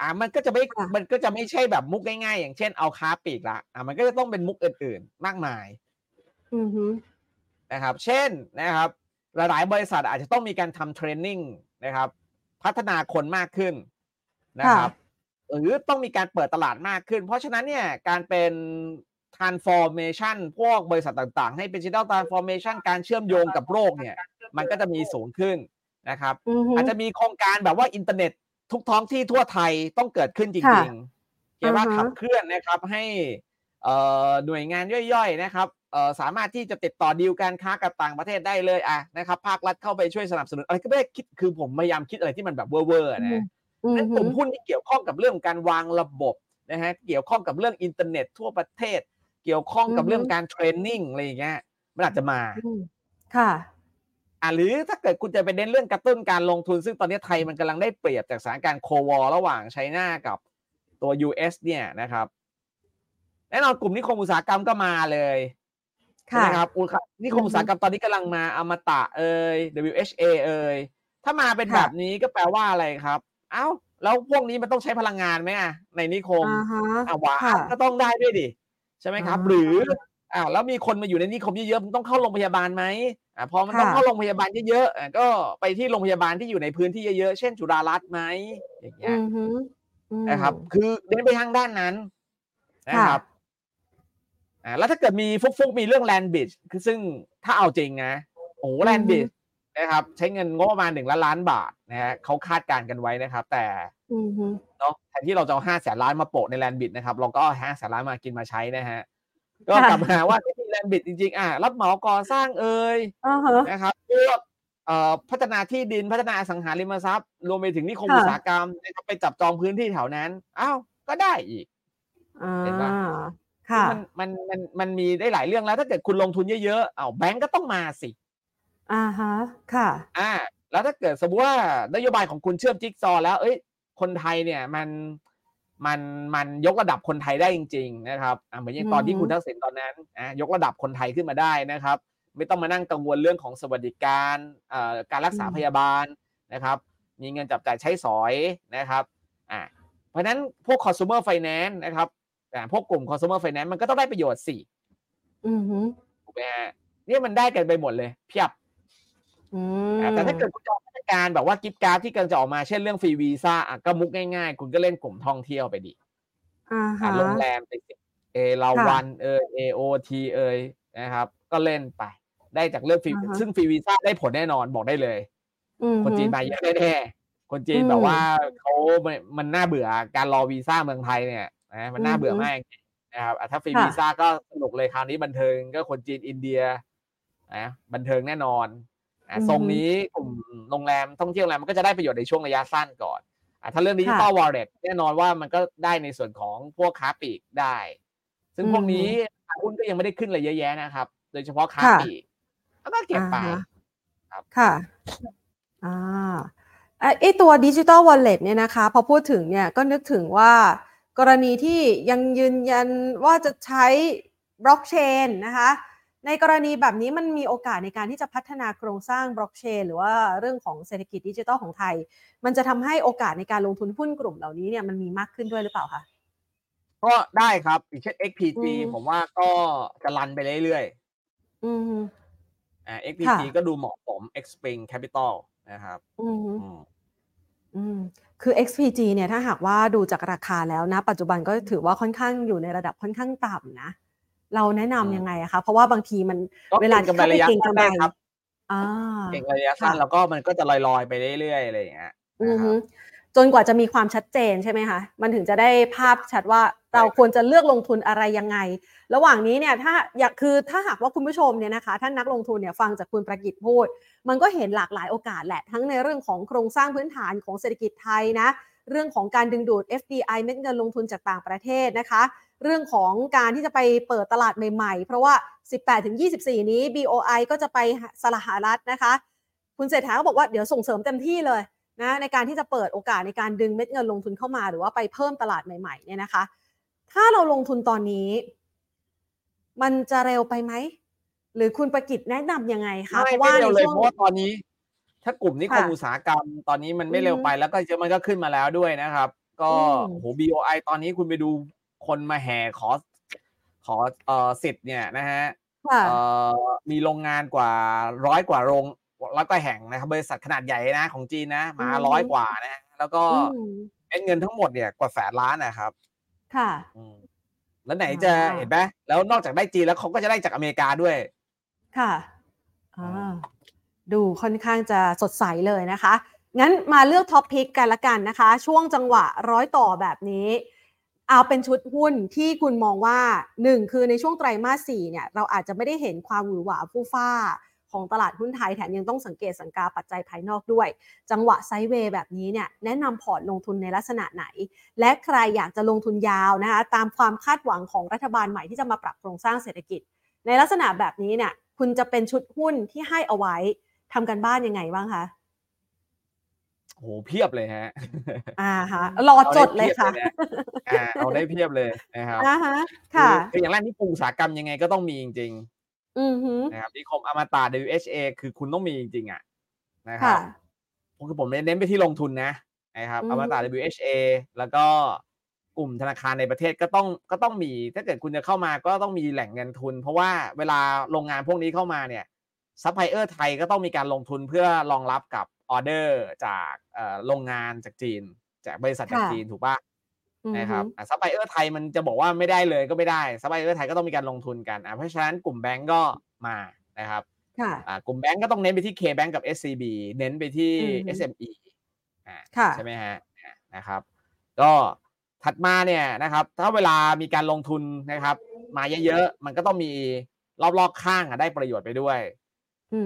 อ่ามันก็จะไม่ค่ะ มันก็จะไม่ใช่แบบมุกง่ายๆ อย่างเช่นเอาค้าปลีกละอ่ามันก็จะต้องเป็นมุกอื่นๆ มากมาย อืมฮึนะครับ เช่นนะครับ หลายๆ บริษัทอาจจะต้องมีการทำเทรนนิ่งนะครับ พัฒนาคนมากขึ้นนะครับ หรือต้องมีการเปิดตลาดมากขึ้น เพราะฉะนั้นเนี่ยการเป็น transformation พวกบริษัทต่างๆ ให้เป็น digital transformation การเชื่อมโยงกับโลกเนี่ย มันก็จะมีสูงขึ้น นะครับอืมฮึอาจจะมีโครงการแบบว่าอินเทอร์เน็ตทุกท้องที่ทั่วไทยต้องเกิดขึ้นจค่ะริงๆเขียนว่าอือฮะขับเคลื่อนนะครับให้เอ่อหน่วยงานย่อยๆนะครับเอ่อสามารถที่จะติดต่อดีลการค้ากับต่างประเทศได้เลยอะนะครับภาครัฐเข้าไปช่วยสนับสนุนอะไรก็ไม่ได้คิดคือผมพยายามคิดอะไรที่มันแบบเวอร์ๆนะอืมนั้นกฮึลุ่มหุ้นที่เกี่ยวข้องกับเรื่องการวางระบบนะฮะเกี่ยวข้องกับเรื่องอินเทอร์เน็ตทั่วประเทศ เกี่ยวข้องกับอือฮึเรื่องการเทรนนิ่งอะไรอย่างเงี้ยมันอาจจะมาอืมค่ะ อะหรือถ้าเกิดคุณจะไปเน้นเรื่องกระตุ้นการลงทุน ซึ่งตอนนี้ไทยมันกำลังได้เปรียบจากสถานการณ์โควอลระหว่างไชน่ากับตัว US เนี่ยนะครับแน่นอนกลุ่มนิคมอุตสาหกรรมก็มาเลยใช่ค่ะไหมครับอุตสาหนิคมอุตสาหกรรมตอนนี้กำลังมาอมตะเอ่ย WHA เอ่ยถ้ามาเป็นค่ะแบบนี้ก็แปลว่าอะไรครับ เอ้า แล้วพวกนี้มันต้องใช้พลังงานไหมอะในนิคมอ่าฮะอะหวาค่ะนก็ต้องได้ด้วยดิ ใช่ไหมครับอ่าหรือ อ่าแล้วมีคนมาอยู่ในนิคมเยอะๆมันต้องเข้าโรงพยาบาลไหมอ่าพอมันต้องค่ะเข้าโรงพยาบาลเยอะๆอะก็ไปที่โรงพยาบาลที่อยู่ในพื้นที่เยอะๆเช่นจุฬารัตน์ไหมอย่างเงี้อืยมฮึอืมนะครับ คือเน้นไปทางด้านนั้นนะครับอ่าแล้วถ้าเกิดมีฟุกๆมีเรื่องแลนบิชคือซึ่งถ้าเอาจริงนะโอ้แลนบิชนะครับใช้เงินงบประมาณหนึ่งล้านล้านบาทนะฮะเขาคาดการณ์กันไว้นะครับ แต่อืมฮึเนาะแทนที่เราจะเอาห้าแสนล้านมาโปะในแลนบิดนะครับ เราก็เอาห้าแสนล้านมากินมาใช้นะฮะ ก็กลับมาว่าที่มีแลนบิดจริงๆอะรับเหมาก่อสร้างเอ่ยอ่าฮะนะครับพวกเอ่อพัฒนาที่ดินพัฒนาอสังหาริมทรัพย์ รวมไปถึงนิคมค่ะอุตสาหกรรมนะครับไปจับจองพื้นที่แถวนั้นอ้าวก็ได้อีกอ่าเห็นปะค่ะมันมันมันมันมีได้หลายเรื่องแล้ว ถ้าเกิดคุณลงทุนเยอะๆอ้าวแบงก์ก็ต้องมาสิอ่าฮะค่ะ อ่า แล้วถ้าเกิดสมมติว่านโยบายของคุณเชื่อมจิ๊กซอว์แล้ว เอ้ย คนไทยเนี่ยมัน มันมันยกระดับคนไทยได้จริง ๆ นะครับอ่าเหมือนอย่างตอนที่อือฮึคุณทักษิณตอนนั้นอะยกระดับคนไทยขึ้นมาได้นะครับ ไม่ต้องมานั่งกังวลเรื่องของสวัสดิการเอ่อการรักษาพยาบาลนะครับ มีเงินจับจ่ายใช้สอยนะครับอ่าเพราะฉะนั้นพวก consumer finance นะครับอ่าพวกกลุ่ม consumer finance มันก็ต้องได้ประโยชน์สิอืมฮึถูกไหมฮะเนี่ยมันได้กันไปหมดเลย เพียบอือะมแต่ถ้าเกิดคุณจะออ กมาตรการแบบว่า gift card ที่กำลังจะออกมาเช่นเรื่อง free visa อะก็มุกง่ายๆ คุณก็เล่นกลุ่มท่องเที่ยวไปดิอ่าอะฮะโรงแรมไปสิเอราค่ะวันเอย AOT เอยนะครับ ก็เล่นไป ได้จากเรื่องฟรีอ่าฮะซึ่ง free visa ได้ผลแน่นอนบอกได้เลยอืมคนฮึจีนมาเยอะแน่ๆคนจีนอืมแบบว่าเขามันมันน่าเบื่อการรอวีซ่าเมืองไทยเนี่ยนะมันน่าอือฮึเบื่อมากจริงๆนะครับอะถ้าฟรีค่ะวีซ่าก็สนุกเลยคราวนี้บันเทิงก็คนจีนอินเดียนะบันเทิงแน่นอนอะอือฮึ ทรงนี้กลุ่มโรงแรมท่องเที่ยวโรงแรมมันก็จะได้ประโยชน์ในช่วงระยะสั้นก่อนอะถ้าเรื่อง digital wallet แน่นอนว่ามันก็ได้ในส่วนของพวกค้าปลีกได้ ซึ่งพวกนี้าหุ้นก็ยังไม่ได้ขึ้นอะไรเยอะแยะนะครับ โดยเฉพาะค้าค่ะปลีกแล้วก็เก็บไปอ่าฮะครับค่ะอ่าไอ้ไอตัวดิจิ t a ลวอลเล็ตเนี่ยนะคะพอพูดถึงเนี่ยก็นึกถึงว่ากรณีที่ยังยืนยันว่าจะใช้บล็อกเชนนะคะ ในกรณีแบบนี้มันมีโอกาสในการที่จะพัฒนาโครงสร้างบล็อกเชนหรือว่าเรื่องของเศรษฐกิจดิจิทัลของไทย มันจะทำให้โอกาสในการลงทุนหุ้นกลุ่มเหล่านี้เนี่ยมันมีมากขึ้นด้วยหรือเปล่าคะก็ได้ครับอย่างเช่น XPG อืมผมว่าก็จะรันไปเรื่อยอืมๆอ่า XPG ค่ะก็ดูเหมาะสม Xpring Capital นะครับอืมอืมอืมคือ XPG เนี่ยถ้าหากว่าดูจากราคาแล้วนะ ปัจจุบันก็ถือว่าค่อนข้างอยู่ในระดับค่อนข้างต่ำนะ เราแนะอืมนำยังไงอะคะเพราะว่าบางทีมันก็เวลาเก็งที่กำไรเข้าไประยะเก็งสั้นกำไรได้ครับอ่าเก่งระยะสั้นค่ะแล้วก็มันก็จะลอยๆไปเรื่อยๆอะไรอย่างเงี้ยอืนะอคฮึรับจนกว่าจะมีความชัดเจนใช่ไหมคะ มันถึงจะได้ภาพชัดว่าเราควรจะเลือกลงทุนอะไรยังไง ระหว่างนี้เนี่ยถ้าอยากคือถ้าหากว่าคุณผู้ชมเนี่ยนะคะท่านนักลงทุนเนี่ยฟังจากคุณประกิตพูด มันก็เห็นหลากหลายโอกาสแหละทั้งในเรื่องของโครงสร้างพื้นฐานของเศรษฐกิจไทยนะ เรื่องของการดึงดูด FDI เม็ดเงินลงทุนจากต่างประเทศนะคะ เรื่องของการที่จะไปเปิดตลาดใหม่ๆ เพราะว่า 18-24 นี้ BOI ก็จะไปสหรัฐนะคะ คุณเศรษฐาก็บอกว่าเดี๋ยวส่งเสริมเต็มที่เลยนะในการที่จะเปิดโอกาสในการดึงเม็ดเงินลงทุนเข้ามา หรือว่าไปเพิ่มตลาดใหม่ๆเนี่ยนะคะ ถ้าเราลงทุนตอนนี้ มันจะเร็วไปไหมหรือคุณประกิตแนะนำยังไงคะเพราะว่าในช่วงเพราะว่าตอนนี้ ถ้ากลุ่มนิคมค่ะอุตสาหกรรมตอนนี้มันไม่อือฮึเร็วไปแล้วก็มันก็ขึ้นมาแล้วด้วยนะครับ ก็อืมโห BOI ตอนนี้คุณไปดูคนมาแห่ขอขอเอ่อสิทธิ์เนี่ยนะฮะค่ะเอ่อมีโรงงานกว่าร้อยกว่าโรงแล้วก็แห่งนะครับบริษัทขนาดใหญ่นะของจีนนะ มาอือฮึร้อยกว่านะฮะแล้วก็อืมเม็ดเงินทั้งหมดเนี่ยกว่าแสนล้านนะครับ ค่ะอืมแล้วไหนจะอ่าเห็นไหมแล้วนอกจากได้จีนแล้วเขาก็จะได้จากอเมริกาด้วย ค่ะอ่า ดูค่อนข้างจะสดใสเลยนะคะ งั้นมาเลือกท็อปพิกกันละกันนะคะ ช่วงจังหวะร้อยต่อแบบนี้ เอาเป็นชุดหุ้นที่คุณมองว่าหนึ่งคือในช่วงไตรมาสสี่เนี่ยเราอาจจะไม่ได้เห็นความหวือหวาฟู่ฟ้าของตลาดหุ้นไทยแถมยังต้องสังเกตสังกาปัจจัยภายนอกด้วย จังหวะไซด์เวย์แบบนี้เนี่ยแนะนำพอร์ตลงทุนในลักษณะไหน และใครอยากจะลงทุนยาวนะคะตามความคาดหวังของรัฐบาลใหม่ที่จะมาปรับโครงสร้างเศรษฐกิจ ในลักษณะแบบนี้เนี่ยคุณจะเป็นชุดหุ้นที่ให้เอาไว้ ทำกันบ้านยังไงบ้างคะโหเพียบเลยฮะ อ่าฮะรอจดเลยค่ะอ่าเอาได้เพียบเลยนะครับอ่าฮะค่ะอคืออย่างแรกนี่กลุ่มอุตสาหกรรมยังไงก็ต้องมีจริงอือฮึๆนะครับนิคมอมตะ WHA คือคุณต้องมีจริงๆอะนะครัค่ะบผมคือผมเน้นไปที่ลงทุนนะนะครับอืออฮึมตะ WHA แล้วก็กลุ่มธนาคารในประเทศก็ต้องก็ต้องมี ถ้าเกิดคุณจะเข้ามาก็ต้องมีแหล่งเงินทุน เพราะว่าเวลาโรงงานพวกนี้เข้ามาเนี่ย ซัพพลายเออร์ไทยก็ต้องมีการลงทุนเพื่อรองรับกับออเดอร์จากเอ่อโรงงานจากจีน จากบริษัทจากค่ะจีนถูกปะอือฮึนะครับซัพพลายเออร์ไทยมันจะบอกว่าไม่ได้เลยก็ไม่ได้ซัพพลายเออร์ไทยก็ต้องมีการลงทุนกันอะเพราะฉะนั้นกลุ่มแบงก์ก็มานะครับค่ะอ่ากลุ่มแบงก์ก็ต้องเน้นไปที่ K-Bank กับ SCB เน้นไปที่อือฮึ SME อ่าค่ะใช่ไหมฮะอ่านะครับ ก็ถัดมาเนี่ยนะครับ ถ้าเวลามีการลงทุนนะครับ มาเยอะๆ มันก็ต้องมีรอบๆข้างอะได้ประโยชน์ไปด้วยอืม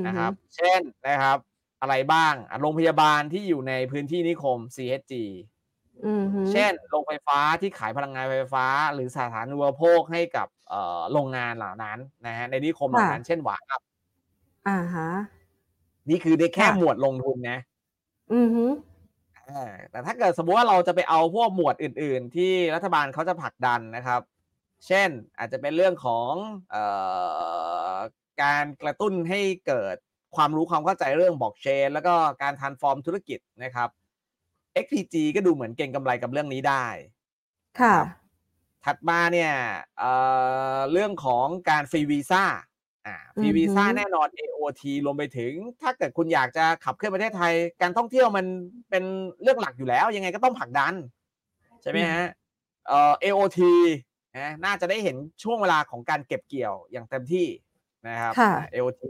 นะครับ เช่นนะครับ อะไรบ้างอะโรงพยาบาลที่อยู่ในพื้นที่นิคม CHG อืมฮึเช่นโรงไฟฟ้าที่ขายพลังงานไฟฟ้า หรือสถานอุปโภคให้กับเอ่อโรงงานเหล่านั้นนะฮะในนิคมเหล่านั้นเช่นหวานครับอ่าฮะนี่คือได้แค่ค่ะหมวดลงทุนนะ อืมฮึอ่าแต่ถ้าเกิดสมมติว่าเราจะไปเอาพวกหมวดอื่น ๆ ที่รัฐบาลเขาจะผลักดันนะครับ เช่นอาจจะเป็นเรื่องของเออ การกระตุ้นให้เกิดความรู้ความเข้าใจเรื่องบล็อกเชน แล้วก็การทันฟอร์มธุรกิจนะครับ XPG ก็ดูเหมือนเก่งกำไรกับเรื่องนี้ได้ ค่ะครับถัดมาเนี่ยเอ่อเรื่องของการฟรีวีซ่าอ่าฟรีอือฮึวีซ่าแน่นอน AOT รวมไปถึง ถ้าเกิดคุณอยากจะขับเคลื่อนประเทศไทย การท่องเที่ยวมันเป็นเรื่องหลักอยู่แล้ว ยังไงก็ต้องผลักดัน ใช่ไหมฮะเอ่อ AOT นะน่าจะได้เห็นช่วงเวลาของการเก็บเกี่ยวอย่างเต็มที่ นะครับค่ะอ่า AOT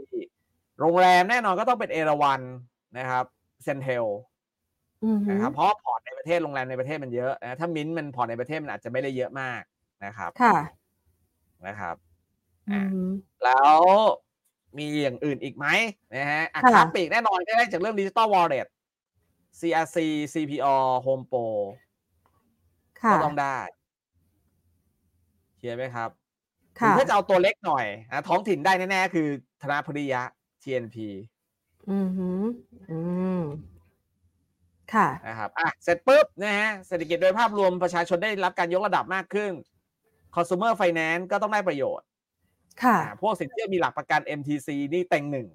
โรงแรมแน่นอนก็ต้องเป็นเอราวันนะครับ CENTEL อืมฮึนะครับเพราะว่า port ในประเทศโรงแรมในประเทศมันเยอะนะถ้ามิ้นท์มัน port ในประเทศมันอาจจะไม่ได้เยอะมากนะครับ ค่ะนะครับอือะมฮึแล้วมีอย่างอื่นอีกไหมนะฮะอะค่ะค้าปลีกแน่นอนก็ได้จากเรื่องดิจิ t a ลวอลเล็ต CRC CPO Home Pro ค่ะก็ต้องได้เคลียร์ไหมครับหรือค่ะ ถ้าจะเอาตัวเล็กหน่อยนะท้องถิ่นได้แน่ๆ คือธนาพริยะ TNP อือหืออืมค่ะนะครับอะเสร็จปุ๊บนะฮะเศรษฐกิจโดยภาพรวมประชาชนได้รับการยกระดับมากขึ้น consumer finance ก็ต้องได้ประโยชน์ ค่ะอ่าพวกสินเชื่อมีหลักประกัน MTC นี่เต็งหนึ่ง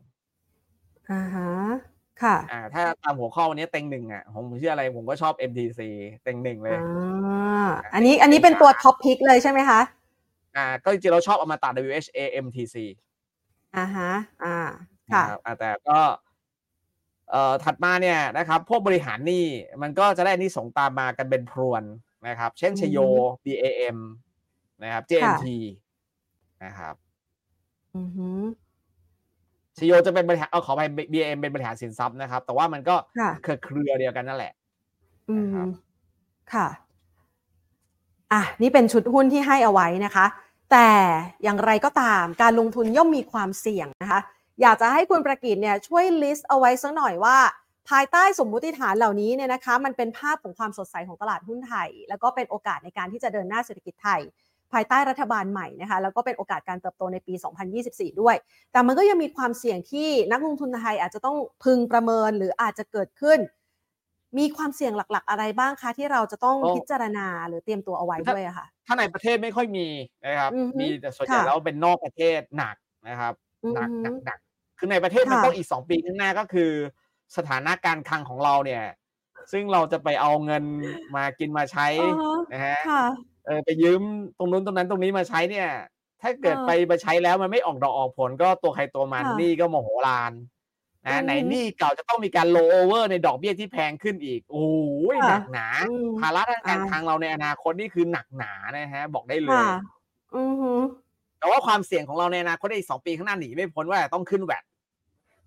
อ่าฮะค่ะ อ่า ถ้าตามหัวข้อวันนี้เต็งหนึ่งอะผมเชื่ออะไรผมก็ชอบ MTC เต็งหนึ่งเลยอ่าอันนี้อันนี้เป็นตัวท็อปพิกเลยใช่ไหมคะ อ่าก็จริงๆเราชอบอมตะ WHA MTC อ่าฮะอ่าค่ะนะครับอ่าแต่ก็เอ่อถัดมาเนี่ยนะครับพวกบริหารหนี้มันก็จะได้อันนี้ส่งส์ตามมากันเป็นพรวนนะครับ เช่นชโย BAM นะครับ JMT นะครับอือหือชโยจะเป็นบริหารเอาขอไป BAM เป็นบริหารสินทรัพย์นะครับ แต่ว่ามันก็ค่ะเครือเครือเดียวกันนั่นแหละอืมนะครับค่ะ อะนี่เป็นชุดหุ้นที่ให้เอาไว้นะคะ แต่อย่างไรก็ตามการลงทุนย่อมมีความเสี่ยงนะคะ อยากจะให้คุณประกิตเนี่ยช่วยลิสต์เอาไว้สักหน่อยว่า ภายใต้สมมุติฐานเหล่านี้เนี่ยนะคะมันเป็นภาพของความสดใสของตลาดหุ้นไทย แล้วก็เป็นโอกาสในการที่จะเดินหน้าเศรษฐกิจไทย ภายใต้รัฐบาลใหม่นะคะแล้วก็เป็นโอกาสการเติบโตในปี 2024 ด้วย แต่มันก็ยังมีความเสี่ยงที่นักลงทุนไทยอาจจะต้องพึงประเมินหรืออาจจะเกิดขึ้น มีความเสี่ยงหลักๆ อะไรบ้างคะที่เราจะต้องโอ้พิจารณาหรือเตรียมตัวเอาไว้ด้วยอะค่ะ ถ้าในประเทศไม่ค่อยมีนะครับอือฮึมีแต่ส่วนใหญ่ค่ะแล้วเป็นนอกประเทศหนักนะครับอือหนักฮึหนักหนักคือในประเทศมันค่ะต้องอีกสองปีข้างหน้าก็คือ สถานะการคลังของเราเนี่ย ซึ่งเราจะไปเอาเงินมากินมาใช้อ่าฮะนะฮะค่ะเออไปยืมตรงนู้นตรงนั้นตรงนี้มาใช้เนี่ย ถ้าเกิดเออไปมาใช้แล้วมันไม่ออกดอกออกผลก็ตัวใครตัวมันค่ะหนี่ก็โมโหลานอื นะมไหนหนี้เก่าจะต้องมีการโลโอเวอร์ในดอกเบี้ยที่แพงขึ้นอีก โอ้ยค่ะหนักหนาอืมภาระทางการอ่าคลังเราในอนาคตนี่คือหนักหนานะฮะ บอกได้เลยค่ะอือฮึแต่ว่าความเสี่ยงของเราในอนาคตในอีกสองปีข้างหน้าหนีไม่พ้นว่าต้องขึ้นแวด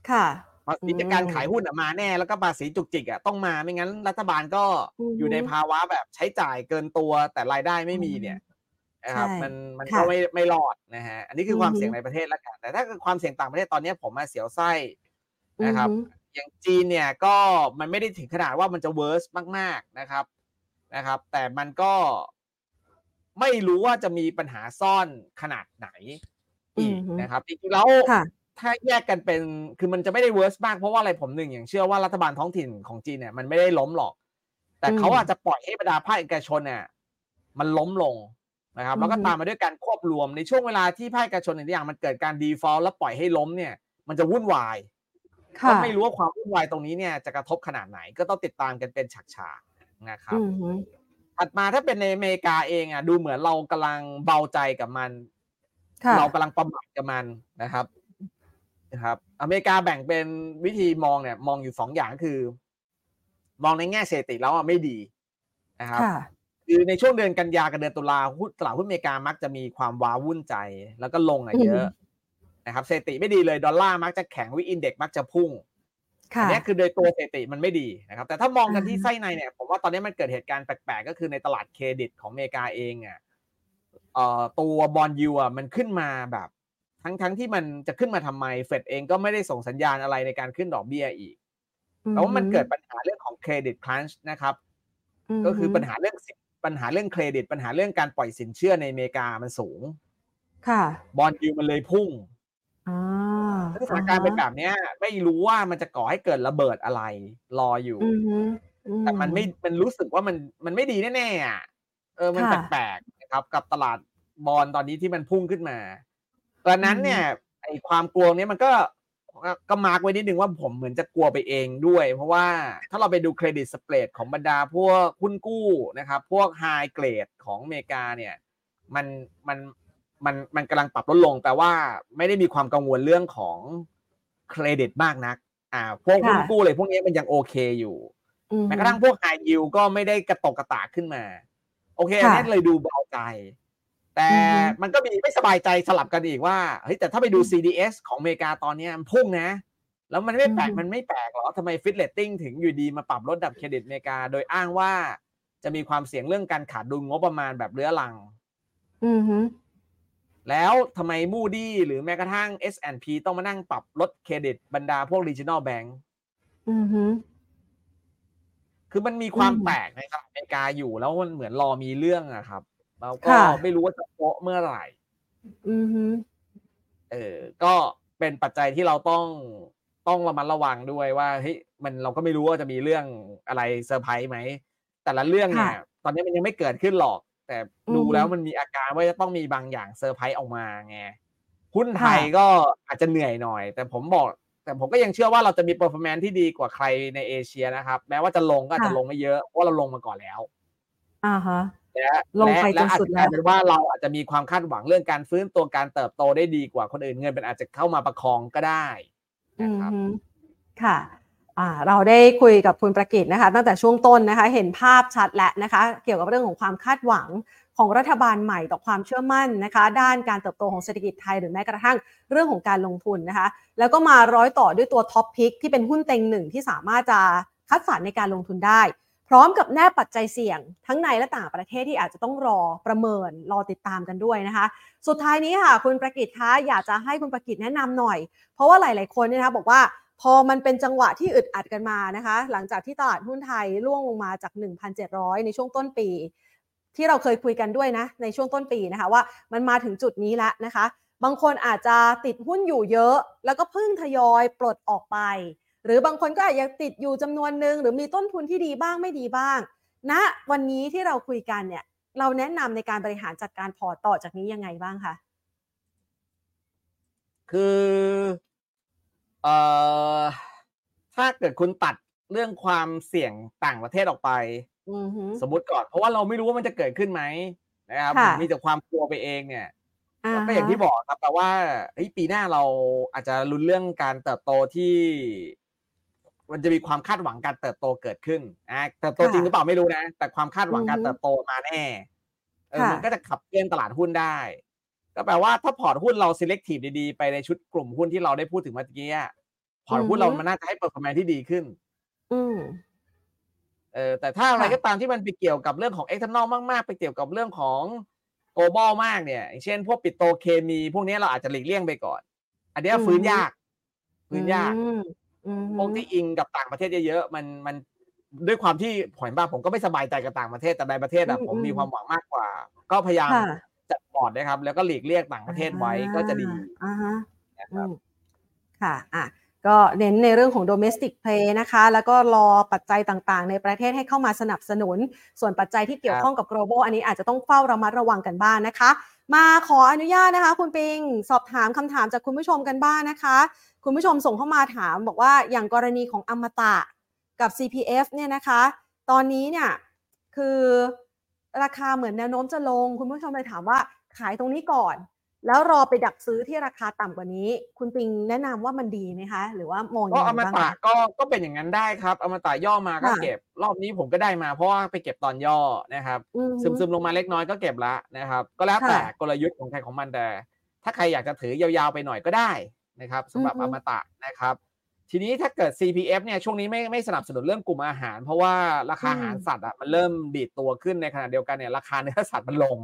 ค่ะภาษีจากการขายหุ้นอะมาแน่แล้วก็ภาษีจุกจิกอะต้องมาไม่งั้นรัฐบาลก็อือฮึอยู่ในภาวะแบบใช้จ่ายเกินตัวแต่รายได้ไม่มีเนี่ยนะครับใช่มันมันค่ะก็ไม่ไม่รอดนะฮะอันนี้คือความอือฮึเสี่ยงในประเทศแล้วกันแต่ถ้าเกิดความเสี่ยงต่างประเทศตอนนี้ผมมาเสียวไส้ นะครับอือฮึอย่างจีนเนี่ยก็มันไม่ได้ถึงขนาดว่ามันจะ worse มาก ๆนะครับนะครับ แต่มันก็ไม่รู้ว่าจะมีปัญหาซ่อนขนาดไหนอีกอือฮึนะครับจริงๆแล้วค่ะถ้าแยกกันเป็นคือมันจะไม่ได้ worse มากเพราะว่าอะไรผมหนึ่งอย่างเชื่อว่ารัฐบาลท้องถิ่นของจีนเนี่ยมันไม่ได้ล้มหรอก แต่เขาอืมอาจจะปล่อยให้บรรดาภาคเอกชนเนี่ยมันล้มลงนะครับ แล้วก็อือฮึตามมาด้วยการควบรวมในช่วงเวลาที่ภาคเอกชนอย่างมันเกิดการ default แล้วปล่อยให้ล้มเนี่ย มันจะวุ่นวายค่ะ ก็ไม่รู้ว่าความวุ่นวายตรงนี้เนี่ยจะกระทบขนาดไหนก็ต้องติดตามกันเป็นฉากๆนะครับอือฮึถัดมาถ้าเป็นในอเมริกาเองอะดูเหมือนเรากำลังเบาใจกับมันค่ะเรากำลังประมาทกับมันนะครับนะครับ อเมริกาแบ่งเป็นวิธีมองเนี่ย มองอยู่สองอย่างก็คือ มองในแง่เศรษฐกิจแล้วอะไม่ดีนะครับค่ะคือในช่วงเดือนกันยากับเดือนตุลาหุ้นตลาดหุ้นอเมริกามักจะมีความว้าวุ่นใจ แล้วก็ลงอะเยอะ นะครับสถิติไม่ดีเลยดอลลาร์มักจะแข็ง VIX Index มักจะพุ่งค่ะอันเนี้ยคือโดยตัวสถิติมันไม่ดีนะครับ แต่ถ้ามองกันที่อ่าฮะไส้ในเนี่ยผมว่าตอนนี้มันเกิดเหตุการณ์แปลกๆ ก็คือในตลาดเครดิตของอเมริกาเองอะเอ่อตัว bond yield อะมันขึ้นมาแบบ ทั้งทั้งที่มันจะขึ้นมาทำไมเฟดเองก็ไม่ได้ส่งสัญญาณอะไรในการขึ้นดอกเบี้ยอีกแต่ว่ามันเกิดปัญหาเรื่องของเครดิตครันช์นะครับ ก็คือปัญหาเรื่องสินปัญหาเรื่องเครดิต ปัญหาเรื่องการปล่อยสินเชื่อในอเมริกามันสูง ค่ะ บอลยูมันเลยพุ่งอ่า สถานการณ์เป็นแบบเนี้ย ไม่รู้ว่ามันจะก่อให้เกิดระเบิดอะไร รออยู่อือฮึอืแต่มันไม่มันรู้สึกว่ามันมันไม่ดีแน่ๆอะเออมันค่ะแปลกๆนะครับ กับตลาดบอลตอนนี้ที่มันพุ่งขึ้นมาตอนนั้นอืมเนี่ยไอความกลัวเนี้ยมันก็ก็ก็ mark ไว้นิดนึงว่าผมเหมือนจะกลัวไปเองด้วย เพราะว่าถ้าเราไปดู credit spread ของบรรดาพวกหุ้นกู้นะครับ พวก high grade ของอเมริกาเนี่ย มันมัน มันมันกำลังปรับลดลงแปลว่าไม่ได้มีความกังวลเรื่องของเครดิตมากนัก อ่า พวกหุ้นค่ะกู้เลยพวกนี้มันยังโอเคอยู่อือฮึแม้กระทั่งพวกไฮยิวก็ไม่ได้กระโตกกระตากขึ้นมา โอเคอันค่ะนี้เลยดูเบาใจ แต่อือฮึมันก็มีไม่สบายใจสลับกันอีกว่าเฮ้ยแต่ถ้าไปดู CDS ของอเมริกาตอนเนี้ยมันพุ่งนะ แล้วมันไม่แปลกอือฮึมันไม่แปลกหรอทำไม Fitch Ratings ถึงอยู่ดีมาปรับลดดับเครดิตอเมริกา โดยอ้างว่าจะมีความเสี่ยงเรื่องการขาดดุลงบประมาณแบบเรื้อรัง อือฮึ แล้วทำไมมูดี้หรือแม้กระทั่ง S&P ต้องมานั่งปรับลดเครดิตบรรดาพวก regional bank อือฮึคือมันมีความอืมแปลกในตลาดอเมริกาอยู่แล้วมันเหมือนรอมีเรื่องอะครับแล้วก็ค่ะไม่รู้ว่าจะโปะเมื่อไหร่ อือฮึเออ ก็เป็นปัจจัยที่เราต้องต้องระมัดระวังด้วยว่าเฮ้ยมันเราก็ไม่รู้ว่าจะมีเรื่องอะไรเซอร์ไพรส์ไหมแต่ละเรื่องเนี่ค่ะยตอนนี้มันยังไม่เกิดขึ้นหรอก แต่อืดูอฮึแล้วมันมีอาการว่าจะต้องมีบางอย่างเซอร์ไพรส์ออกมาไงหุ้นไทค่ะยก็อาจจะเหนื่อยหน่อย แต่ผมบอกแต่ผมก็ยังเชื่อว่าเราจะมี performance ที่ดีกว่าใครในเอเชียนะครับ แม้ว่าจะลงก็อาจจะค่ะลงไม่เยอะเพราะว่าเราลงมาก่อนแล้วอะฮะและลงและไปจและนอาจสุดจะกแล้ลายวเป็นว่าเราอาจจะมีความคาดหวังเรื่องการฟื้นตัวการเติบโตได้ดีกว่าคนอื่นเงินเป็นอาจจะเข้ามาประคองก็ได้อืนะอครับฮึค่ะอ่า เราได้คุยกับคุณประกิตนะคะตั้งแต่ช่วงต้นนะคะเห็นภาพชัดแล้วนะคะเกี่ยวกับเรื่องของความคาดหวังของรัฐบาลใหม่ต่อความเชื่อมั่นนะคะ ด้านการเติบโตของเศรษฐกิจไทยหรือแม้กระทั่งเรื่องของการลงทุนนะคะ แล้วก็มาร้อยต่อด้วยตัว top pick ที่เป็นหุ้นเต็งหนึ่งที่สามารถจะคัดสรรในการลงทุนได้ พร้อมกับแนบปัจจัยเสี่ยง ทั้งในและต่างประเทศที่อาจจะต้องรอประเมินรอติดตามกันด้วยนะคะ สุดท้ายนี้ค่ะคุณประกิตคะอยากจะให้คุณประกิตแนะนำหน่อย เพราะว่าหลาย ๆ คนเนี่ยนะคะบอกว่า พอมันเป็นจังหวะที่อึดอัดกันมานะคะ หลังจากที่ตลาดหุ้นไทยร่วงลงมาจาก 1,700 ในช่วงต้นปี ที่เราเคยคุยกันด้วยนะ ในช่วงต้นปีนะคะว่ามันมาถึงจุดนี้แล้วนะคะ บางคนอาจจะติดหุ้นอยู่เยอะ แล้วก็เพิ่งทยอยปลดออกไป หรือบางคนก็อาจจะติดอยู่จำนวนหนึ่งหรือมีต้นทุนที่ดีบ้างไม่ดีบ้างณนะวันนี้ที่เราคุยกันเนี่ยเราแนะนำในการบริหารจัดการพอร์ตต่อจากนี้ยังไงบ้างคะคือ เอ่อถ้าเกิดคุณตัดเรื่องความเสี่ยงต่างประเทศออกไปอือฮึสมมุติก่อน เพราะว่าเราไม่รู้ว่ามันจะเกิดขึ้นไหมนะครับค่ะผมมีแต่ความกลัวไปเองเนี่ยอ่าก็อย่างฮะที่บอกครับแปลว่าเฮ้ยปีหน้าเราอาจจะลุ้นเรื่องการเติบโตที่ มันจะมีความคาดหวังการเติบโตเกิดขึ้นอะเติบโตจริงหรือเปล่าไม่รู้นะ แต่ความคาดหวังการเติบโตมาแน่เออค่ะมันก็จะขับเคลื่อนตลาดหุ้นได้ ก็แปลว่าถ้าพอร์ตหุ้นเรา selective ดีๆ ไปในชุดกลุ่มหุ้นที่เราได้พูดถึงเมื่อกี้อะพอร์ตหุ้นเรามันน่าจะให้ performance ที่ดีขึ้น อืมเออแต่ถ้าอะไรค่ะก็ตามที่มันไปเกี่ยวกับเรื่องของ external มากๆ ไปเกี่ยวกับเรื่องของ global มากเนี่ยอย่างเช่น พวกปิโตรเคมี พวกนี้เราอาจจะหลีกเลี่ยงไปก่อน อันเนี้ยฟื้นยากฟื้นยากอืมอืมพวกที่อิงกับต่างประเทศเยอะๆมันมันด้วยความที่ผอยบ้างผมก็ไม่สบายใจกับต่างประเทศแต่ในประเทศอะผมมีความหวังมากกว่า ก็พยายามค่ะ จัดพอร์ตนะครับ แล้วก็หลีกเลี่ยงต่างประเทศไว้ก็จะดีอ่าฮะนะครับอืมค่ะอะก็เน้นในเรื่องของ domestic play นะคะ แล้วก็รอปัจจัยต่างๆ ในประเทศให้เข้ามาสนับสนุน ส่วนปัจจัยที่เกี่ยวข้องกับ global อันนี้อาจจะต้องเฝ้าระมัดระวังกันบ้างนะคะ มาขออนุญาตนะคะ คุณปิงสอบถามคำถามจากคุณผู้ชมกันบ้างนะคะ คุณผู้ชมส่งเข้ามาถามบอกว่าอย่างกรณีของอมตะกับ CPF เนี่ยนะคะ ตอนนี้เนี่ยคือ ราคาเหมือนแนวโน้มจะลง คุณผู้ชมเลยถามว่าขายตรงนี้ก่อน แล้วรอไปดักซื้อที่ราคาต่ำกว่านี้ คุณปิงแนะนำว่ามันดีไหมคะ หรือว่ามองก็ยังไงอมบ้างตะคะก็ก็เป็นอย่างนั้นได้ครับอมตะย่อมาก็ค่ะเก็บ รอบนี้ผมก็ได้มาเพราะว่าไปเก็บตอนย่อนะครับอือฮึซึมซึมลงมาเล็กน้อยก็เก็บละนะครับ ก็แล้วแต่ค่ะกลยุทธ์ของใครของมันแต่ ถ้าใครอยากจะถือยาวๆไปหน่อยก็ได้นะครับสำหรับอือฮึอมตะนะครับ ทีนี้ถ้าเกิด CPF เนี่ยช่วงนี้ไม่ไม่สนับสนุนเรื่องกลุ่มอาหาร เพราะว่าราคาอาหารสัตว์อะมันเริ่มดีดตัวขึ้นในขณะเดียวกันเนี่ยราคาเนื้อสัตว์มันลง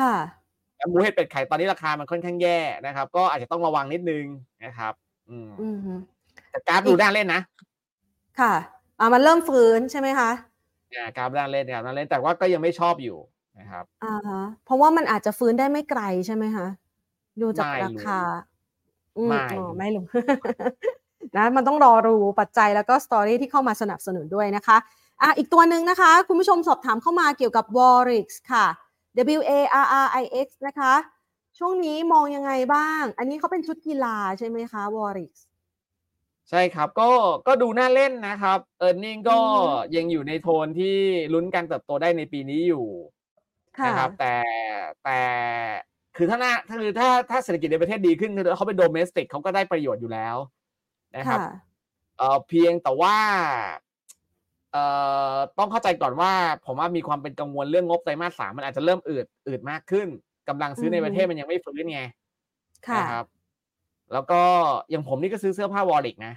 ค่ะแล้วหมูเห็ดเป็ดไข่ตอนนี้ราคามันค่อนข้างแย่นะครับ ก็อาจจะต้องระวังนิดนึงนะครับ อืมอือฮึแต่กราฟดูน่าเล่นนะ ค่ะอ่ามันเริ่มฟื้นใช่ไหมคะอ่ากราฟน่าเล่นกราฟน่าเล่นแต่ว่าก็ยังไม่ชอบอยู่นะครับอ่าฮะเพราะว่ามันอาจจะฟื้นได้ไม่ไกลใช่ไหมคะดูจากไม่ราคาอืมไม่อ๋อไม่รู้ นะมันต้องรอดูปัจจัยแล้วก็สตอรี่ที่เข้ามาสนับสนุนด้วยนะคะอะอีกตัวหนึ่งนะคะ คุณผู้ชมสอบถามเข้ามาเกี่ยวกับ Warrix ค่ะ W A R R I X นะคะ ช่วงนี้มองยังไงบ้าง อันนี้เขาเป็นชุดกีฬาใช่ไหมคะ Warrix ใช่ครับก็ก็ดูน่าเล่นนะครับเออร์เน็งก็อือฮึยังอยู่ในโทนที่ลุ้นการเติบโตได้ในปีนี้อยู่ค่ะนะครับแต่แต่คือถ้าหน้าคือถ้าถ้าเศรษฐกิจในประเทศดีขึ้นคือเขาเป็นโดเมสติกเขาก็ได้ประโยชน์อยู่แล้ว นะครับค่ะเอ่อเพียงแต่ว่าเอ่อต้องเข้าใจก่อนว่า ผมว่ามีความเป็นกังวลเรื่องงบไตรมาสสามมันอาจจะเริ่มอืดอืดมากขึ้นกำลังซื้อในอือฮึประเทศมันยังไม่ฟื้นไงค่ะนะครับ แล้วก็อย่างผมนี่ก็ซื้อเสื้อผ้าวอลลิกนะ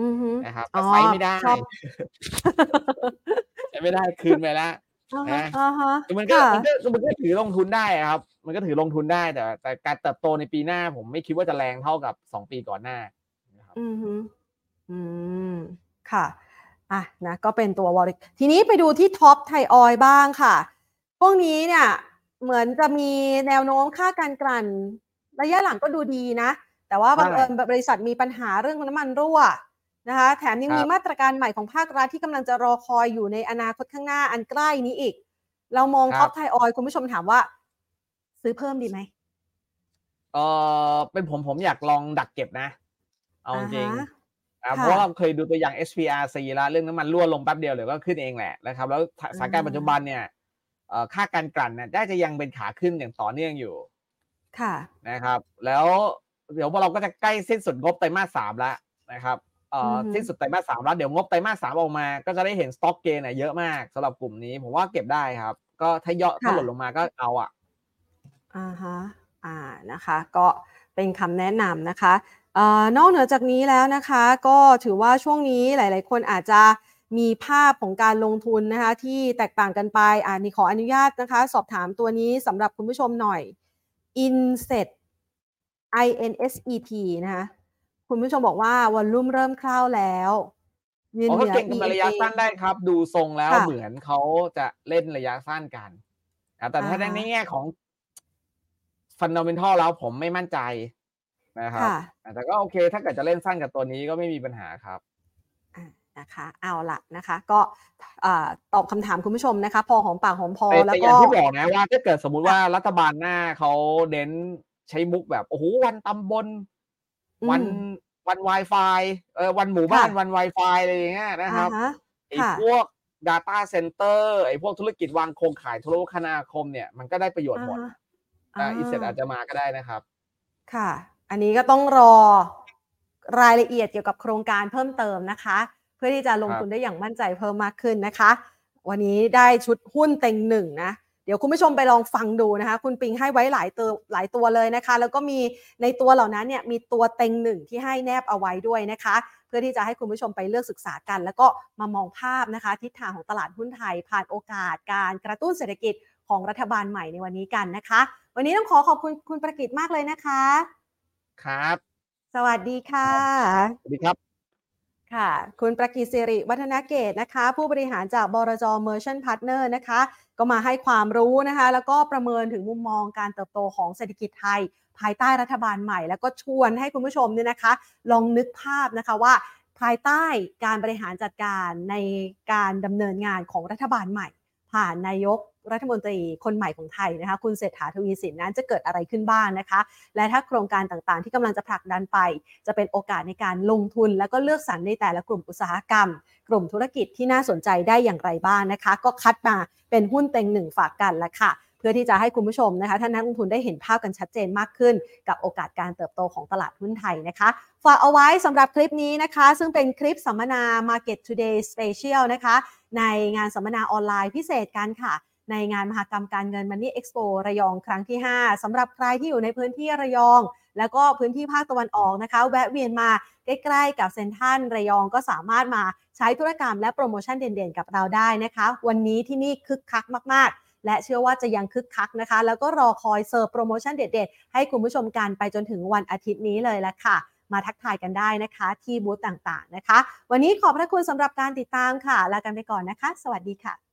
อือฮึนะครับอ๋แต่อไซส์ไม่ได้ชอบใช้ไม่ได้คืนไปแล้วอ่าฮะนะอ่าฮะคือมันก็ค่ะมันก็มันก็ถือลงทุนได้อะครับ มันก็ถือลงทุนได้แต่ แต่การเติบโตในปีหน้า ผมไม่คิดว่าจะแรงเท่ากับสองปีก่อนหน้า นะครับอืมฮึ อืม ค่ะ อะ นะ ก็เป็นตัววอริกทีนี้ไปดูที่ TOP ไทยออยล์บ้างค่ะ พวกนี้เนี่ย เหมือนจะมีแนวโน้มค่าการกลั่น ระยะหลังก็ดูดีนะ แต่ว่าบังเอิญบริษัทมีปัญหาเรื่องน้ำมันรั่วนะคะ แถมยังมีมาตรการใหม่ของภาครัฐที่กำลังจะรอคอยอยู่ในอนาคตข้างหน้าอันใกล้นี้อีก เรามอง TOP ไทยออยล์คุณผู้ชมถามว่า ซื้อเพิ่มดีไหมเออเป็นผมผมอยากลองดักเก็บนะ เอาจริงอ่าฮะอ่าค่ะเพราะว่าเราเคยดูตัวอย่าง SPRC แล้วเรื่องน้ำมันรั่วลงแป๊บเดียวเดี๋ยวก็ขึ้นเองแหละนะครับ แล้วสถานการณ์ปัจจุบันเนี่ยเอ่อค่าการกลั่นเนี่ยได้จะยังเป็นขาขึ้นอย่างต่อเนื่องอยู่ ค่ะนะครับ แล้วเดี๋ยวพวกเราก็จะใกล้สิ้นสุดงบไตรมาสสามแล้วนะครับเอ่ออือฮึสิ้นสุดไตรมาสสามแล้วเดี๋ยวงบไตรมาสสามออกมา ก็จะได้เห็นสต็อกเกนเนี่ยเยอะมากสำหรับกลุ่มนี้ ผมว่าเก็บได้ครับ ก็ถ้าย่อถ้าหล่นลงมาก็เอาอะอ่าฮะอ่านะคะ ก็เป็นคำแนะนำนะคะเอ่อ นอกเหนือจากนี้แล้วนะคะ ก็ถือว่าช่วงนี้หลาย ๆ คนอาจจะมีภาพของการลงทุนนะคะที่แตกต่างกันไปอ่านี่ขออนุญาตนะคะ สอบถามตัวนี้สำหรับคุณผู้ชมหน่อย Inset I N S E T นะคะคุณผู้ชมบอกว่าวอลลุ่มเริ่มคร่าวแล้วยืนอ๋อเหก็นือเก่งกันมาระยะ EMA สั้นได้ครับ ดูทรงแล้วค่ะเหมือนเขาจะเล่นระยะสั้นกันนะแต่ถ้าอ่าฮะในแง่ของฟันด a เมนทัลแล้วผมไม่มั่นใจ นะครับค่ะแต่ก็โอเค ถ้าเกิดจะเล่นสั้นกับตัวนี้ก็ไม่มีปัญหาครับอะนะคะเอาละนะคะก็อ่าตอบคำถามคุณผู้ชมนะคะ พอหอมปากหอมคอแต่แล้วแต่อก็ย่างที่บอกนะว่าถ้าเกิดสมมุติว่ารัฐบาลหน้าเขาเน้นใช้มุกแบบโอ้โหวันตำบลอืมวันวัน Wi-Fi เออวันหมู่บ้านค่ะวัน Wi-Fi อะไรอย่างเงี้ยนะครับอ่าฮะไอ้ค่ะพวก Data Center ไอ้พวกธุรกิจวางโครงข่ายโทรคมนาคมเนี่ยมันก็ได้ประโยชน์หมดอ่าฮะอ่าอีเซ็ตอ่าอาจจะมาก็ได้นะครับ ค่ะ อันนี้ก็ต้องรอรายละเอียดเกี่ยวกับโครงการเพิ่มเติมนะคะ เพื่อที่จะลงทุนได้อย่างมั่นใจเพิ่มมากขึ้นนะคะ วันนี้ได้ชุดหุ้นเต็งหนึ่งนะเดี๋ยวคุณผู้ชมไปลองฟังดูนะคะ คุณปิงให้ไว้หลายตัวหลายตัวเลยนะคะ แล้วก็มีในตัวเหล่านั้นเนี่ยมีตัวเต็งหนึ่งที่ให้แนบเอาไว้ด้วยนะคะ เพื่อที่จะให้คุณผู้ชมไปเลือกศึกษากัน แล้วก็มามองภาพนะคะ ทิศทางของตลาดหุ้นไทย ผ่านโอกาสการกระตุ้นเศรษฐกิจของรัฐบาลใหม่ในวันนี้กันนะคะ วันนี้ต้องขอขอบคุณคุณประกิตมากเลยนะคะ ครับ สวัสดีค่ะ สวัสดีครับ ค่ะ คุณประกิตสิริวัฒนเกตนะคะ ผู้บริหารจากบรจ Merchant Partner นะคะ ก็มาให้ความรู้นะคะ แล้วก็ประเมินถึงมุมมองการเติบโตของเศรษฐกิจไทย ภายใต้รัฐบาลใหม่ แล้วก็ชวนให้คุณผู้ชมเนี่ยนะคะ ลองนึกภาพนะคะว่าภายใต้การบริหารจัดการในการดำเนินงานของรัฐบาลใหม่ ผ่านนายก รัฐมนตรีคนใหม่ของไทยนะคะคุณเศรษฐาทวีสินนั้นจะเกิดอะไรขึ้นบ้างนะคะ และถ้าโครงการต่างๆ ที่กำลังจะผลักดันไป จะเป็นโอกาสในการลงทุน แล้วก็เลือกสรรในแต่ละกลุ่มอุตสาหกรรม กลุ่มธุรกิจที่น่าสนใจได้อย่างไรบ้างนะคะ ก็คัดมาเป็นหุ้นเต็งหนึ่งฝากกันละค่ะเพื่อที่จะให้คุณผู้ชมนะคะท่านนักลงทุนได้เห็นภาพกันชัดเจนมากขึ้น กับโอกาสการเติบโตของตลาดหุ้นไทยนะคะ ฝากเอาไว้สำหรับคลิปนี้นะคะ ซึ่งเป็นคลิปสัมมนา Market Today Special นะคะ ในงานสัมมนาออนไลน์พิเศษกันค่ะ ในงานมหกรรมการเงิน Money Expo ระยองครั้งที่ 5สำหรับใครที่อยู่ในพื้นที่ระยอง แล้วก็พื้นที่ภาคตะวันออกนะคะ แวะเวียนมาใกล้ๆกับเซ็นทรัลระยองก็สามารถมาใช้ธุรกรรมและโปรโมชั่นเด่นๆ กับเราได้นะคะ วันนี้ที่นี่คึกคักมากๆและเชื่อว่าจะยังคึกคักนะคะ แล้วก็รอคอยเสิร์ฟโปรโมชั่นเด็ดๆ ให้คุณผู้ชมกันไปจนถึงวันอาทิตย์นี้เลยละค่ะ มาทักทายกันได้นะคะ ที่บูธต่างๆนะคะ วันนี้ขอบพระคุณสำหรับการติดตามค่ะ ลากันไปก่อนนะคะ สวัสดีค่ะ